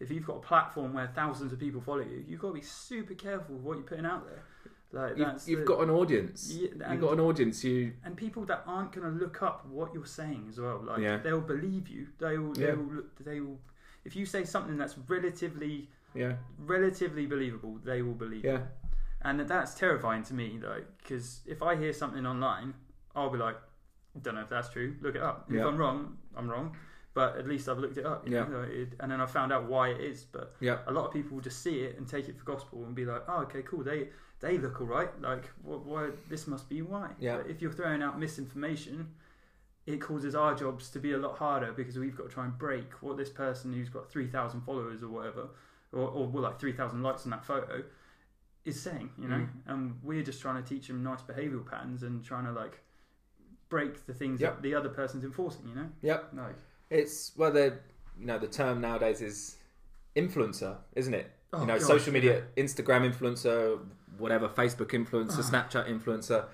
Speaker 3: if you've got a platform where thousands of people follow you, you've got to be super careful with what you're putting out there. Like
Speaker 4: You've,
Speaker 3: that's
Speaker 4: you've
Speaker 3: the-
Speaker 4: got an audience.
Speaker 3: Yeah,
Speaker 4: you've got an audience. You
Speaker 3: and people that aren't going to look up what you're saying as well. Like
Speaker 4: Yeah.
Speaker 3: they'll believe you. They will.
Speaker 4: Yeah.
Speaker 3: They will. look- They will. If you say something that's relatively
Speaker 4: yeah
Speaker 3: relatively believable, they will believe.
Speaker 4: yeah
Speaker 3: it. and that's terrifying to me like because if i hear something online i'll be like don't know if that's true look it up if
Speaker 4: Yeah.
Speaker 3: i'm wrong i'm wrong but at least i've looked it up you
Speaker 4: Yeah.
Speaker 3: know, it, and then i found out why it is but
Speaker 4: yeah
Speaker 3: a lot of people will just see it and take it for gospel and be like oh okay cool they they look all right like what, why this must be why
Speaker 4: Yeah.
Speaker 3: but if you're throwing out misinformation it causes our jobs to be a lot harder because we've got to try and break what this person who's got 3000 followers or whatever or, or well, like 3000 likes on that photo is saying you know
Speaker 4: Mm.
Speaker 3: and we're just trying to teach them nice behavioral patterns and trying to like break the things
Speaker 4: Yep.
Speaker 3: that the other person's enforcing you know
Speaker 4: yep.
Speaker 3: like
Speaker 4: It's well the you know the term nowadays is influencer, isn't it?
Speaker 3: Oh,
Speaker 4: you know,
Speaker 3: gosh,
Speaker 4: social media, Instagram influencer, whatever, Facebook influencer,
Speaker 3: Ah.
Speaker 4: Snapchat influencer.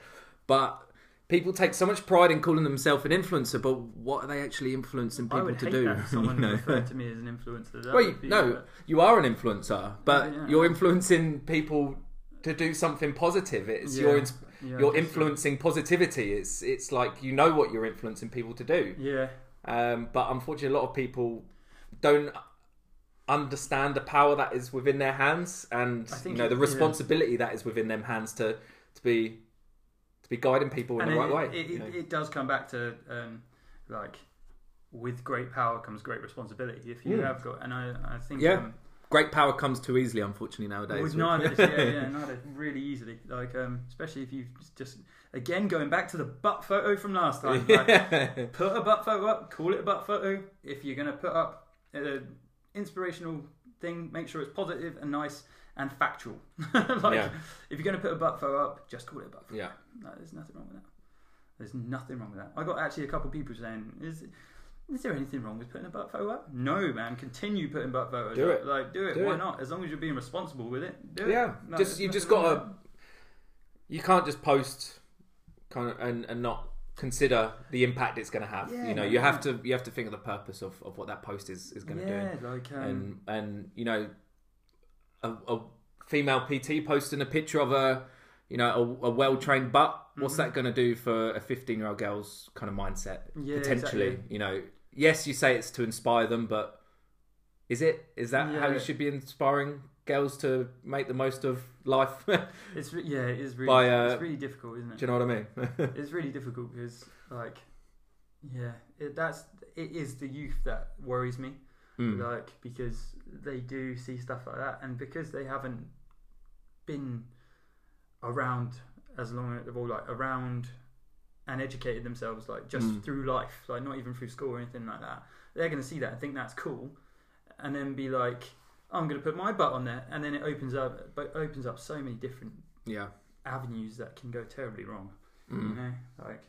Speaker 4: But people take so much pride in calling themselves an influencer, but what are they actually influencing
Speaker 3: I
Speaker 4: people
Speaker 3: would
Speaker 4: to
Speaker 3: hate
Speaker 4: do?
Speaker 3: that if someone
Speaker 4: You know?
Speaker 3: referred to me as an influencer. That
Speaker 4: Well,
Speaker 3: would
Speaker 4: you,
Speaker 3: be-
Speaker 4: no, you are an influencer, but
Speaker 3: Yeah.
Speaker 4: you're influencing people to do something positive. It's
Speaker 3: Yeah.
Speaker 4: you're ins-
Speaker 3: Yeah,
Speaker 4: you're influencing positivity. It's it's like you know what you're influencing people to do.
Speaker 3: Yeah,
Speaker 4: Um, but unfortunately, a lot of people don't understand the power that is within their hands, and you know the
Speaker 3: it- yeah.
Speaker 4: responsibility that is within them hands to to be to be guiding people in
Speaker 3: and
Speaker 4: the right way.
Speaker 3: It,
Speaker 4: you
Speaker 3: it,
Speaker 4: know.
Speaker 3: it does come back to um, like with great power comes great responsibility. If you
Speaker 4: Mm.
Speaker 3: have got, and I, I think
Speaker 4: Yeah.
Speaker 3: um,
Speaker 4: Great power comes too easily, unfortunately nowadays.
Speaker 3: with nowadays, yeah, yeah, nowadays, really easily. Like, um, especially if you just again going back to the butt photo from last time. Like,
Speaker 4: yeah.
Speaker 3: put a butt photo up, call it a butt photo. If you're gonna put up an inspirational thing, make sure it's positive and nice and factual. like,
Speaker 4: Yeah.
Speaker 3: if you're gonna put a butt photo up, just call it a butt photo.
Speaker 4: yeah.
Speaker 3: No, there's nothing wrong with that. There's nothing wrong with that. I got actually a couple of people saying, "Is is there anything wrong with putting a butt photo up?" No, man. Continue putting butt photos.
Speaker 4: Do
Speaker 3: up.
Speaker 4: it.
Speaker 3: Like, do it.
Speaker 4: Do
Speaker 3: Why
Speaker 4: it.
Speaker 3: not? As long as you're being responsible with it, do it.
Speaker 4: Yeah,
Speaker 3: No,
Speaker 4: just
Speaker 3: there's
Speaker 4: you just gotta. You can't just post, kind of, and, and not consider the impact it's going to have.
Speaker 3: Yeah,
Speaker 4: you know, you have to you have to think of the purpose of, of what that post is, is going to
Speaker 3: Yeah,
Speaker 4: do.
Speaker 3: like um,
Speaker 4: And and you know, a, a female PT posting a picture of a you know a, a well trained butt. What's that going to do for a fifteen year old girl's kind of mindset?
Speaker 3: Mm-hmm. Yeah,
Speaker 4: potentially.
Speaker 3: exactly.
Speaker 4: You know, yes, you say it's to inspire them, but is it? Is that how you should be inspiring girls to make the most of life?
Speaker 3: It's re- yeah, it is really
Speaker 4: By, uh,
Speaker 3: it's really difficult, isn't it?
Speaker 4: Do you know what I mean?
Speaker 3: it's really difficult because like yeah it, that's it is the youth that worries me
Speaker 4: Mm.
Speaker 3: like because they do see stuff like that and because they haven't been around as long or like around and educated themselves like just
Speaker 4: Mm.
Speaker 3: through life like not even through school or anything like that they're going to see that and think that's cool and then be like i'm going to put my butt on there and then it opens up but opens up so many different
Speaker 4: yeah.
Speaker 3: avenues that can go terribly wrong. You
Speaker 4: Mm.
Speaker 3: know, like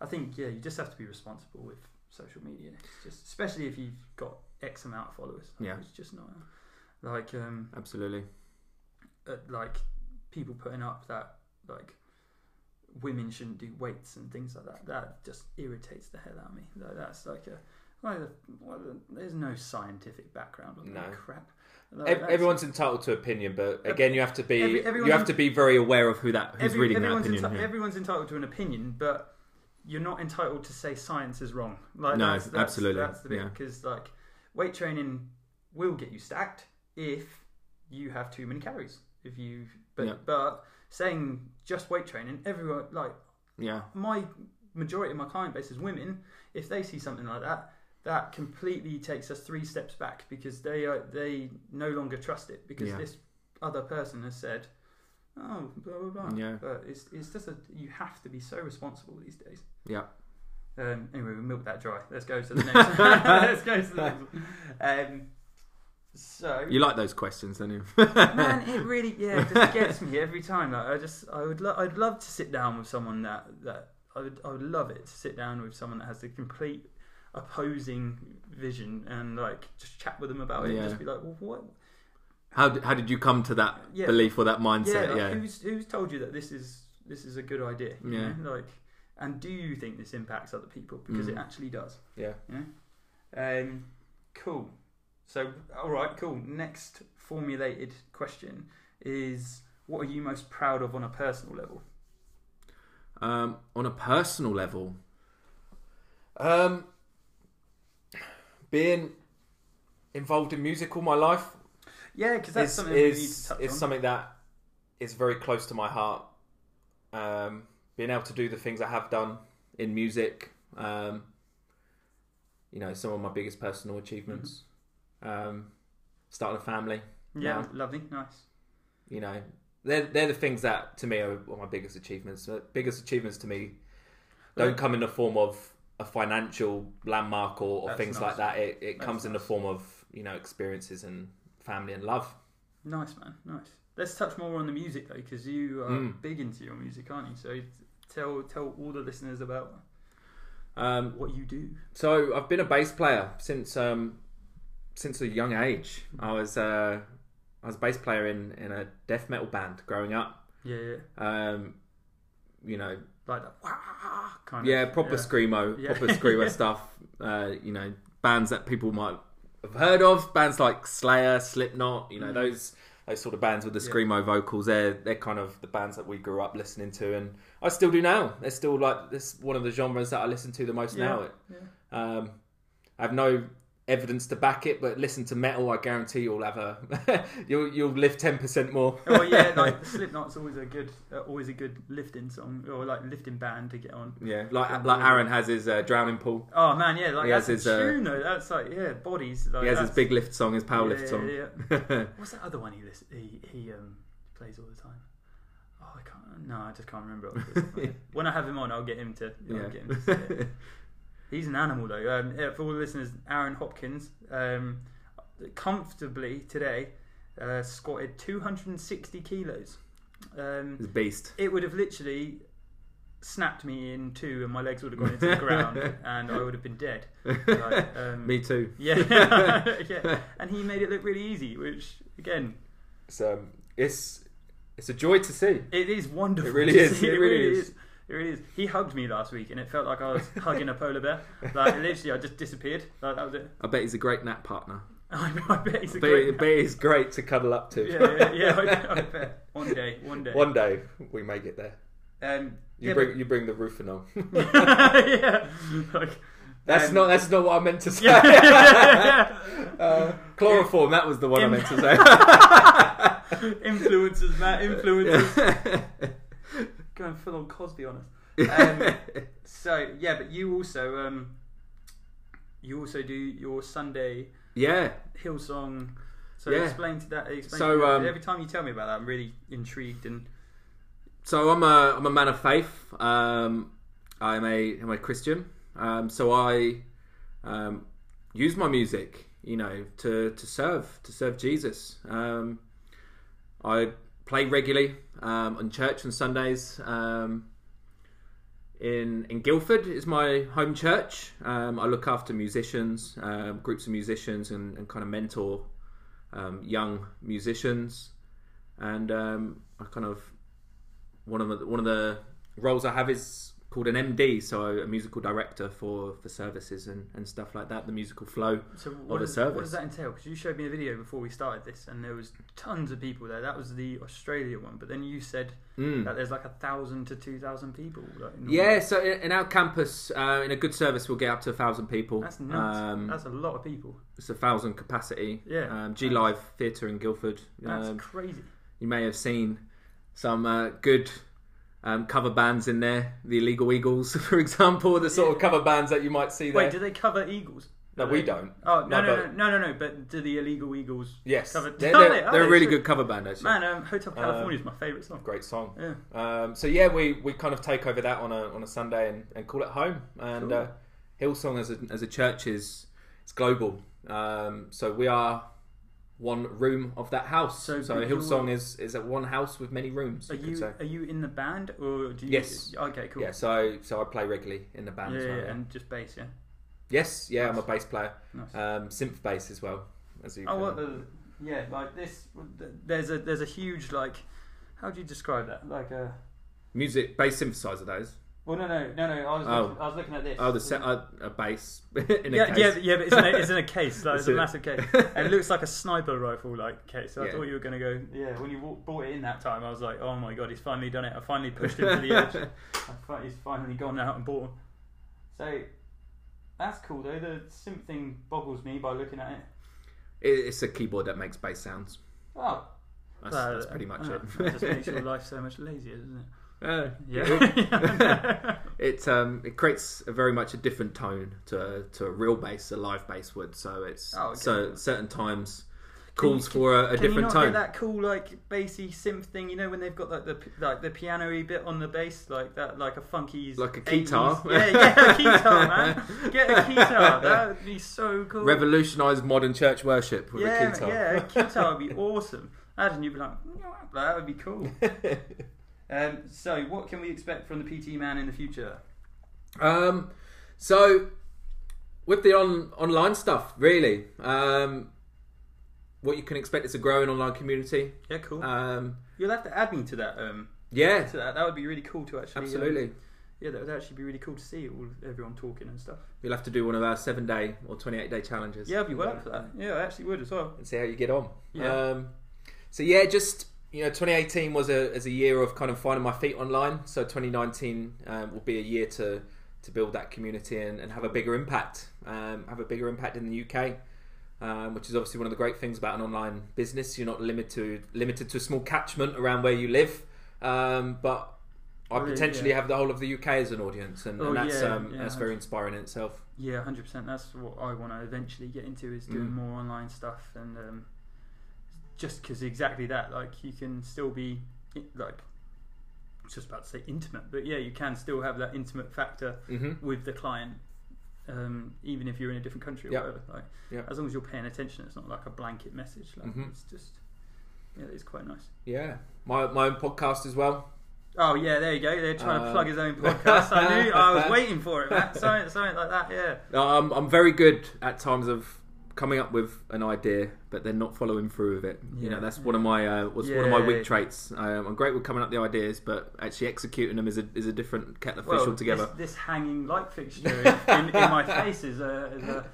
Speaker 3: I think yeah, you just have to be responsible with social media. It's just especially if you've got X amount of followers. Like,
Speaker 4: Yeah.
Speaker 3: it's just not like um
Speaker 4: Absolutely.
Speaker 3: uh, like people putting up that like women shouldn't do weights and things like that. That just irritates the hell out of me. Like, that's like a well, there's no scientific background on that crap.
Speaker 4: Ev- everyone's entitled to opinion, but again, you have to be
Speaker 3: every,
Speaker 4: you have to be very aware of who that who's
Speaker 3: Every-
Speaker 4: reading that opinion.
Speaker 3: enti- Everyone's entitled to an opinion, but you're not entitled to say science is wrong. Like,
Speaker 4: No,
Speaker 3: that's, that's,
Speaker 4: absolutely,
Speaker 3: That's the bit
Speaker 4: yeah.
Speaker 3: because like weight training will get you stacked if you have too many calories. If you but
Speaker 4: Yeah.
Speaker 3: but saying just weight training, everyone like
Speaker 4: yeah,
Speaker 3: my majority of my client base is women. If they see something like that, that completely takes us three steps back because they are they no longer trust it because
Speaker 4: Yeah.
Speaker 3: this other person has said, "Oh, blah blah blah."
Speaker 4: Yeah.
Speaker 3: But it's it's just a you have to be so responsible these days.
Speaker 4: yeah.
Speaker 3: Um, anyway, we milked that dry. Let's go to the next. Let's go to the next one. Um, so
Speaker 4: You like those questions, don't you?
Speaker 3: man, it really yeah, it just gets me every time. Like I just I would lo- I'd love to sit down with someone that that I would I would love it to sit down with someone that has the complete opposing vision and like just chat with them about it and just be like, well, what?
Speaker 4: how did, how did you come to that
Speaker 3: Yeah.
Speaker 4: belief or that
Speaker 3: Yeah,
Speaker 4: mindset?
Speaker 3: like,
Speaker 4: Yeah,
Speaker 3: who's who's told you that this is this is a good idea? you
Speaker 4: Yeah.
Speaker 3: know? like, and do you think this impacts other people? Because it
Speaker 4: Mm.
Speaker 3: actually does.
Speaker 4: yeah.
Speaker 3: Um, cool. So, all right, cool. Next formulated question is: What are you most proud of on a personal level?
Speaker 4: Um, on a personal level, um, being involved in music all my life
Speaker 3: Yeah, because that's
Speaker 4: is
Speaker 3: something we need to
Speaker 4: is,
Speaker 3: touch
Speaker 4: is
Speaker 3: on.
Speaker 4: something that is very close to my heart. Um, being able to do the things I have done in music, um, you know, some of my biggest personal achievements. Um, starting a family,
Speaker 3: yeah,
Speaker 4: now.
Speaker 3: lovely, nice.
Speaker 4: you know, they're they're the things that to me are, are my biggest achievements. The biggest achievements to me don't come in the form of a financial landmark or, or
Speaker 3: That's
Speaker 4: things
Speaker 3: nice.
Speaker 4: like that. It it
Speaker 3: That's
Speaker 4: comes in the form of you know experiences and family and love.
Speaker 3: Nice, man, nice. Let's touch more on the music though, because you are
Speaker 4: Mm.
Speaker 3: big into your music, aren't you? So tell tell all the listeners about
Speaker 4: Um,
Speaker 3: what you do.
Speaker 4: so I've been a bass player since um, since a young age. I was uh, I was a bass player in, in a death metal band growing up.
Speaker 3: Yeah, yeah.
Speaker 4: Um, you know,
Speaker 3: like that "Wah," kind
Speaker 4: yeah,
Speaker 3: of
Speaker 4: proper screamo,
Speaker 3: Yeah.
Speaker 4: proper screamo stuff. Uh, you know, bands that people might have heard of, bands like Slayer, Slipknot. You know,
Speaker 3: Mm.
Speaker 4: those those sort of bands with the screamo vocals. They're they're kind of the bands that we grew up listening to, and I still do now. They're still like this one of the genres that I listen to the most
Speaker 3: Yeah,
Speaker 4: now. Um, I have no evidence to back it, but listen to metal. I guarantee you'll have a you'll you'll lift ten percent more.
Speaker 3: Oh yeah, like Slipknot's always a good, uh, always a good lifting song or like lifting band to get on.
Speaker 4: yeah, like like Aaron has his uh, drowning pool.
Speaker 3: Oh man, yeah, like
Speaker 4: He has
Speaker 3: that's
Speaker 4: his,
Speaker 3: a
Speaker 4: uh,
Speaker 3: tune though. That's like yeah, bodies. Like,
Speaker 4: He has his big lift song, his power
Speaker 3: yeah,
Speaker 4: lift song.
Speaker 3: yeah, What's that other one he list, he he um plays all the time? Oh, I can't. No, I just can't remember. off the top of my head. when I have him on, I'll get him to. I'll
Speaker 4: Yeah.
Speaker 3: get him to say it. He's an animal though. Um, for all the listeners, Aaron Hopkins, um, comfortably today, uh, squatted 260 kilos. Um,
Speaker 4: He's a beast.
Speaker 3: it would have literally snapped me in two, and my legs would have gone into the ground, and I would have been dead. Like, um,
Speaker 4: Me too.
Speaker 3: Yeah, yeah. And he made it look really easy, which again,
Speaker 4: So um, it's it's a joy to see.
Speaker 3: it is wonderful.
Speaker 4: It really is,
Speaker 3: see.
Speaker 4: it really is.
Speaker 3: It really is. He hugged me last week, and it felt like I was hugging a polar bear. Like literally, I just disappeared. Like that was it.
Speaker 4: I bet he's a great nap partner.
Speaker 3: I, I bet he's a
Speaker 4: I bet,
Speaker 3: great.
Speaker 4: I bet he's great to cuddle up to.
Speaker 3: yeah, yeah, yeah. I, I bet one day, one day.
Speaker 4: One day we may get there.
Speaker 3: Um,
Speaker 4: You
Speaker 3: yeah,
Speaker 4: bring you bring the Rohypnol.
Speaker 3: but- yeah. Like,
Speaker 4: that's
Speaker 3: um,
Speaker 4: not that's not what I meant to say.
Speaker 3: yeah.
Speaker 4: Uh, chloroform. That was the one I meant to say.
Speaker 3: influencers, Matt. Influencers. Going full on Cosby on us. Um, so yeah, but you also um, you also do your Sunday
Speaker 4: yeah.
Speaker 3: Hillsong. So
Speaker 4: Yeah.
Speaker 3: explain to that. Explain
Speaker 4: So,
Speaker 3: to
Speaker 4: um,
Speaker 3: every time you tell me about that, I'm really intrigued and
Speaker 4: So I'm a I'm a man of faith. Um, I'm a I'm a Christian. Um, so I um, use my music, you know, to to serve to serve Jesus. Um, I play regularly um, on church on Sundays. Um, in in Guildford is my home church. Um, I look after musicians, um, groups of musicians, and, and kind of mentor um, young musicians. And um, I kind of one of the one of the roles I have is called an MD, so a musical director for for services and, and stuff like that. The musical flow
Speaker 3: so
Speaker 4: of
Speaker 3: what,
Speaker 4: the
Speaker 3: does,
Speaker 4: service.
Speaker 3: what does that entail? Because you showed me a video before we started this, and there was tons of people there. That was the Australia one, but then you said
Speaker 4: Mm.
Speaker 3: that there's like a thousand to two thousand people. Like,
Speaker 4: Yeah, so in, in our campus, uh, in a good service, we'll get up to a thousand people.
Speaker 3: that's nuts.
Speaker 4: Um,
Speaker 3: that's a lot of people.
Speaker 4: it's a thousand capacity.
Speaker 3: Yeah.
Speaker 4: Um, G Live Theatre in Guildford.
Speaker 3: That's
Speaker 4: Um,
Speaker 3: crazy.
Speaker 4: you may have seen some uh, good um, cover bands in there. The Illegal Eagles, for example, the sort of cover bands that you might see there.
Speaker 3: Wait, do they cover Eagles?
Speaker 4: no, we don't.
Speaker 3: Oh no
Speaker 4: No,
Speaker 3: no, no no no! But do the illegal Eagles?
Speaker 4: Yes,
Speaker 3: cover?
Speaker 4: they're, they're,
Speaker 3: they? Are
Speaker 4: they're a really good cover band, actually.
Speaker 3: Man, um, Hotel California is my favourite song.
Speaker 4: Great song.
Speaker 3: Yeah.
Speaker 4: Um, so yeah, we, we kind of take over that on a on a Sunday and, and call it home. And
Speaker 3: Cool.
Speaker 4: uh, Hillsong as a as a church is it's global. Um, so we are one room of that house.
Speaker 3: So,
Speaker 4: So,
Speaker 3: but
Speaker 4: Hillsong is is at one house with many rooms.
Speaker 3: Are
Speaker 4: you
Speaker 3: you are you in the band or do you?
Speaker 4: Yes.
Speaker 3: Okay, cool.
Speaker 4: Yeah, so so I play regularly in the band
Speaker 3: Yeah,
Speaker 4: as well.
Speaker 3: yeah,
Speaker 4: yeah.
Speaker 3: and just bass, yeah.
Speaker 4: Yes, yeah, I'm a bass player.
Speaker 3: Nice.
Speaker 4: Um, synth bass as well. As you
Speaker 3: oh,
Speaker 4: can-
Speaker 3: what the? Yeah, like this. There's a there's a huge like. How do you describe that? Like a.
Speaker 4: music bass synthesizer that is.
Speaker 3: Well, no, no, no, no. I was
Speaker 4: Oh.
Speaker 3: looking, I was looking at this.
Speaker 4: Oh, the set uh, a base in a
Speaker 3: yeah,
Speaker 4: case.
Speaker 3: yeah, yeah, but it's in a, it's in a case. Like, it's
Speaker 4: It's
Speaker 3: a massive case, and it looks like a sniper rifle like case. So I
Speaker 4: Yeah.
Speaker 3: thought you were going to go. Yeah, when you walk, brought it in that time, I was like, oh my god, he's finally done it. I finally pushed him to the edge. I fi- he's finally gone out and bought them. So that's cool though. The synth thing boggles me by looking at it.
Speaker 4: It- it's a keyboard that makes bass sounds.
Speaker 3: Oh,
Speaker 4: That's,
Speaker 3: well,
Speaker 4: that's pretty much
Speaker 3: uh,
Speaker 4: it.
Speaker 3: That just makes your life so much lazier, doesn't it?
Speaker 4: Uh,
Speaker 3: Yeah.
Speaker 4: it um it creates a very much a different tone to to a real bass, a live bass would. So it's
Speaker 3: Oh, okay.
Speaker 4: so certain times
Speaker 3: Can
Speaker 4: calls for a, a
Speaker 3: Can you
Speaker 4: different
Speaker 3: not
Speaker 4: tone.
Speaker 3: get that cool like bassy synth thing? You know when they've got like the like the piano-y bit on the bass, like that, like a funky,
Speaker 4: Like a
Speaker 3: 80s
Speaker 4: guitar.
Speaker 3: Yeah, yeah, a guitar, man. Get a guitar. That would be so cool.
Speaker 4: Revolutionise modern church worship with
Speaker 3: yeah,
Speaker 4: a guitar.
Speaker 3: yeah, a guitar would be awesome. Imagine you'd be like, that would be cool. Um, so, what can we expect from the PT man in the future?
Speaker 4: Um, so with the on online stuff, really, um, what you can expect is a growing online community.
Speaker 3: Yeah, cool.
Speaker 4: Um,
Speaker 3: You'll have to add me to that. Um,
Speaker 4: Yeah,
Speaker 3: to that. That would be really cool to actually. um,
Speaker 4: absolutely.
Speaker 3: yeah, that would actually be really cool to see all everyone talking and stuff.
Speaker 4: You'll have to do one of our seven day or twenty eight day challenges.
Speaker 3: Yeah, I'd be well up for that. Yeah, I actually would as well.
Speaker 4: and see how you get on.
Speaker 3: Yeah.
Speaker 4: Um, so yeah, just you know, 2018 was a as a year of kind of finding my feet online. So 2019 um, will be a year to to build that community and, and have a bigger impact. Um, have a bigger impact in the UK. Um, which is obviously one of the great things about an online business. You're not limited to limited to a small catchment around where you live, um, but I potentially
Speaker 3: yeah.
Speaker 4: have the whole of the UK as an audience, and,
Speaker 3: Oh,
Speaker 4: and that's
Speaker 3: yeah,
Speaker 4: um,
Speaker 3: yeah,
Speaker 4: that's very inspiring in itself.
Speaker 3: Yeah, hundred percent. That's what I want to eventually get into is doing
Speaker 4: Mm.
Speaker 3: more online stuff, and um, just because exactly that, like you can still be like, I was just about to say intimate, but yeah, you can still have that intimate factor
Speaker 4: hmm
Speaker 3: with the client, um, even if you're in a different country or
Speaker 4: Yeah.
Speaker 3: whatever. Like,
Speaker 4: Yeah.
Speaker 3: as long as you're paying attention, it's not like a blanket message. Like,
Speaker 4: Mhm.
Speaker 3: it's just, yeah, it's quite nice.
Speaker 4: Yeah, my my own podcast as well.
Speaker 3: Oh yeah, there you go. They're trying to
Speaker 4: Uh,
Speaker 3: plug his own podcast. I knew. I was waiting for it, Matt. Something, something like that. Yeah.
Speaker 4: No, I'm I'm very good at times of coming up with an idea, but then not following through with it. you know that's one of my uh, was one of my weak traits. Um, I'm great with coming up with the ideas, but actually executing them is a is a different kettle of fish
Speaker 3: Well,
Speaker 4: altogether.
Speaker 3: This, this hanging light fixture in, in, in my face is a, is a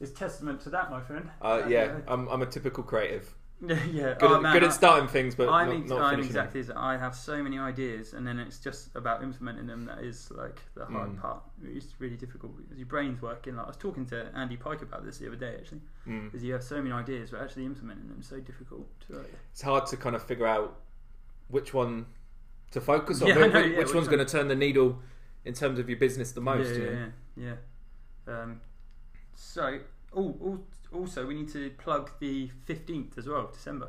Speaker 3: is testament to that, my friend.
Speaker 4: Uh, yeah, I'm I'm a typical creative.
Speaker 3: yeah.
Speaker 4: Good,
Speaker 3: oh,
Speaker 4: at,
Speaker 3: man,
Speaker 4: good
Speaker 3: I-
Speaker 4: at starting things, but
Speaker 3: I'm,
Speaker 4: not, not
Speaker 3: I'm
Speaker 4: finishing them.
Speaker 3: exactly I have so many ideas, and then it's just about implementing them that is like the hard
Speaker 4: Mm.
Speaker 3: part. It's really difficult because your brain's working. Like I was talking to Andy Pike about this the other day, actually,
Speaker 4: Mm.
Speaker 3: because you have so many ideas, but actually implementing them is so difficult. To, like,
Speaker 4: It's hard to kind of figure out which one to focus on.
Speaker 3: Yeah,
Speaker 4: which
Speaker 3: yeah, which
Speaker 4: one's
Speaker 3: one.
Speaker 4: going to turn the needle in terms of your business the most.
Speaker 3: yeah, yeah, yeah, yeah. Um, so, oh, also we need to plug the fifteenth as well, December.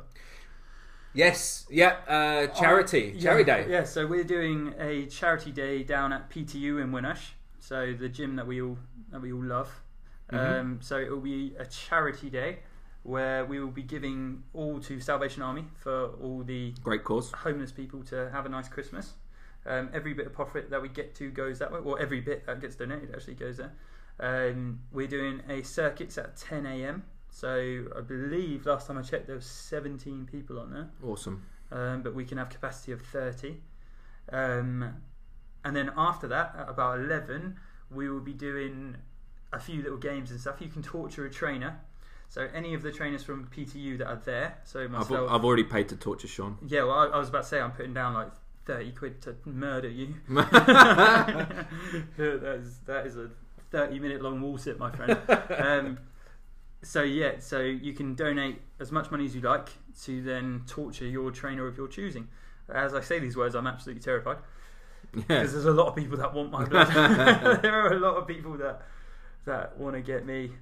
Speaker 4: Yes, yeah, uh, charity,
Speaker 3: Oh,
Speaker 4: charity
Speaker 3: yeah,
Speaker 4: day.
Speaker 3: Yeah, so we're doing a charity day down at PTU in Winnersh, so the gym that we all that we all love.
Speaker 4: Mhm.
Speaker 3: Um, so it will be a charity day where we will be giving all to Salvation Army for all the
Speaker 4: Great cause.
Speaker 3: homeless people to have a nice Christmas. Um, every bit of profit that we get to goes that way, or every bit that gets donated actually goes there. Um, we're doing a circuits at 10 a.m. So I believe last time I checked there was 17 people on there
Speaker 4: Awesome.
Speaker 3: um, but we can have capacity of 30. Um, and then after that, at about 11, we will be doing a few little games and stuff. You can torture a trainer. So any of the trainers from PTU that are there, so
Speaker 4: I've,
Speaker 3: myself.
Speaker 4: I've already paid to torture Sean.
Speaker 3: yeah, well, I, I was about to say I'm putting down like 30 quid to murder you. that, is, that is a 30 minute long wall sit, my friend. Um, so yeah, so you can donate as much money as you like to then torture your trainer of your choosing. As I say these words, I'm absolutely terrified
Speaker 4: Yeah.
Speaker 3: because there's a lot of people that want my blood. there are a lot of people that that want to get me.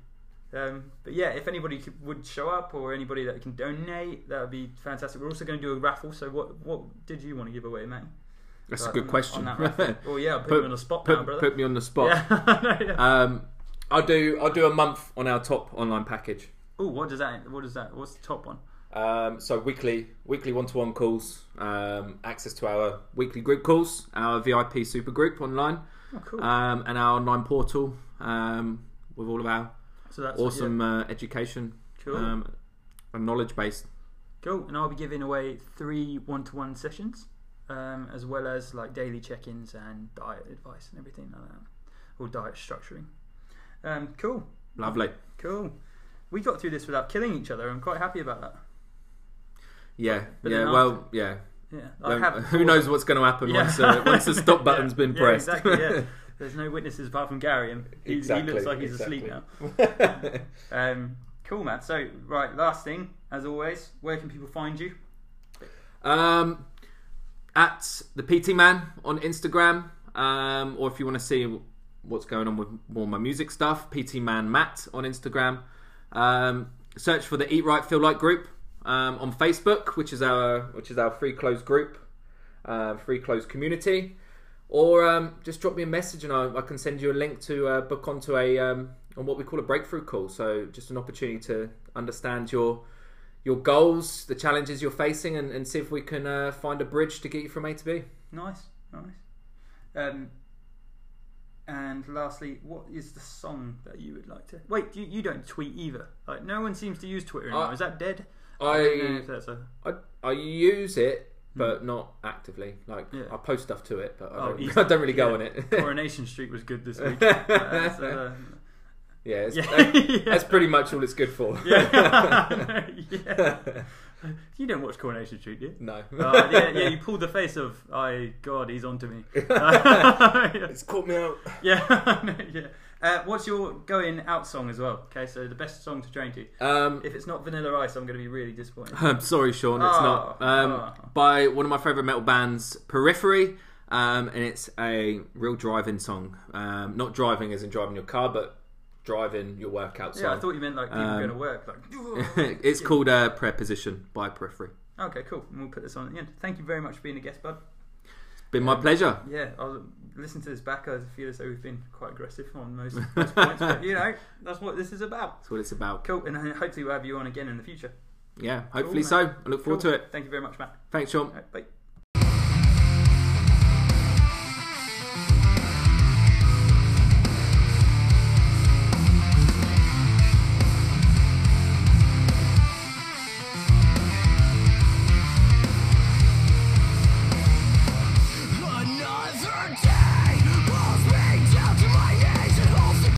Speaker 3: Um, but yeah, if anybody could, would show up or anybody that can donate, that would be fantastic. We're also going to do a raffle. So what what did you want to give away, mate?
Speaker 4: That's a good question.
Speaker 3: Raffle. oh yeah, put,
Speaker 4: Put-
Speaker 3: you on the spot now, brother.
Speaker 4: put me on the spot.
Speaker 3: yeah. yeah.
Speaker 4: Um, I'll do. I'll do a month on our top online package.
Speaker 3: oh, what does that? What does that? What's the top one?
Speaker 4: Um, so weekly, weekly one-to-one calls, um, access to our weekly group calls, our VIP super group online,
Speaker 3: Oh, cool.
Speaker 4: um, and our online portal um, with all of our
Speaker 3: so that's
Speaker 4: awesome uh, education
Speaker 3: cool.
Speaker 4: um, and knowledge based.
Speaker 3: Cool, and I'll be giving away three one-to-one sessions, um, as well as like daily check-ins and diet advice and everything like that, or diet structuring. Um, cool,
Speaker 4: Lovely.
Speaker 3: cool. We got through this without killing each other. I'm quite happy about that.
Speaker 4: Yeah,
Speaker 3: But
Speaker 4: yeah. Well, yeah.
Speaker 3: Yeah, I
Speaker 4: Well,
Speaker 3: have.
Speaker 4: who knows what's going to happen
Speaker 3: Yeah.
Speaker 4: once uh, once the stop
Speaker 3: Yeah,
Speaker 4: button's been
Speaker 3: yeah,
Speaker 4: pressed.
Speaker 3: exactly. Yeah. There's no witnesses apart from Gary, and he,
Speaker 4: Exactly,
Speaker 3: he looks like he's asleep now. Um, cool, Matt. So, right, last thing, as always, where can people find you?
Speaker 4: Um, at the PT Man on Instagram, um, or if you want to see what's going on with more of my music stuff, PT Man Matt on Instagram. Um, search for the Eat Right Feel Like group um, on Facebook, which is our which is our free closed group, uh, free closed community. Or um, just drop me a message and I, I can send you a link to uh, book onto a um, on what we call a breakthrough call. So just an opportunity to understand your your goals, the challenges you're facing, and, and see if we can uh, find a bridge to get you from A to B.
Speaker 3: Nice, nice. Um, and lastly, what is the song that you would like to? Wait, you, you don't tweet either. Like no one seems to use Twitter anymore.
Speaker 4: Uh,
Speaker 3: is that dead?
Speaker 4: I,
Speaker 3: that's a.
Speaker 4: I I use it but not actively. Like
Speaker 3: Yeah.
Speaker 4: I post stuff to it, but I
Speaker 3: Oh,
Speaker 4: don't. I don't really go
Speaker 3: Yeah.
Speaker 4: on it.
Speaker 3: Coronation Street was good this week. Uh, so, uh,
Speaker 4: yeah, it's,
Speaker 3: Yeah.
Speaker 4: that's pretty much all it's good for.
Speaker 3: yeah. Yeah. You don't watch Coronation Street, do you?
Speaker 4: no,
Speaker 3: Uh, yeah, yeah, you pulled the face of, I God, he's on to me. Uh,
Speaker 4: it's caught me out.
Speaker 3: yeah, yeah. Uh, what's your going out song as well? Okay, so the best song to train to.
Speaker 4: Um,
Speaker 3: If it's not Vanilla Ice, I'm going to be really disappointed.
Speaker 4: I'm sorry, Sean, it's
Speaker 3: Oh,
Speaker 4: not. Um,
Speaker 3: oh.
Speaker 4: By one of my favourite metal bands, Periphery, um, and it's a real driving song. Um, not driving as in driving your car, but driving your workout
Speaker 3: Yeah. I thought you meant like people
Speaker 4: Um,
Speaker 3: going to work. Like,
Speaker 4: it's called uh, Prayer Position by Periphery.
Speaker 3: okay, cool. And we'll put this on at the end. Thank you very much for being a guest, bud.
Speaker 4: Been my pleasure.
Speaker 3: Yeah, I'll listen to this back. I feel as though we've been quite aggressive on most, most points, but you know, that's what this is about.
Speaker 4: That's what it's about.
Speaker 3: Cool, and hopefully we'll have you on again in the future.
Speaker 4: Yeah, hopefully
Speaker 3: Cool,
Speaker 4: so. I look forward
Speaker 3: Cool.
Speaker 4: to it.
Speaker 3: Thank you very much, Matt.
Speaker 4: Thanks, Sean.
Speaker 3: Right, bye.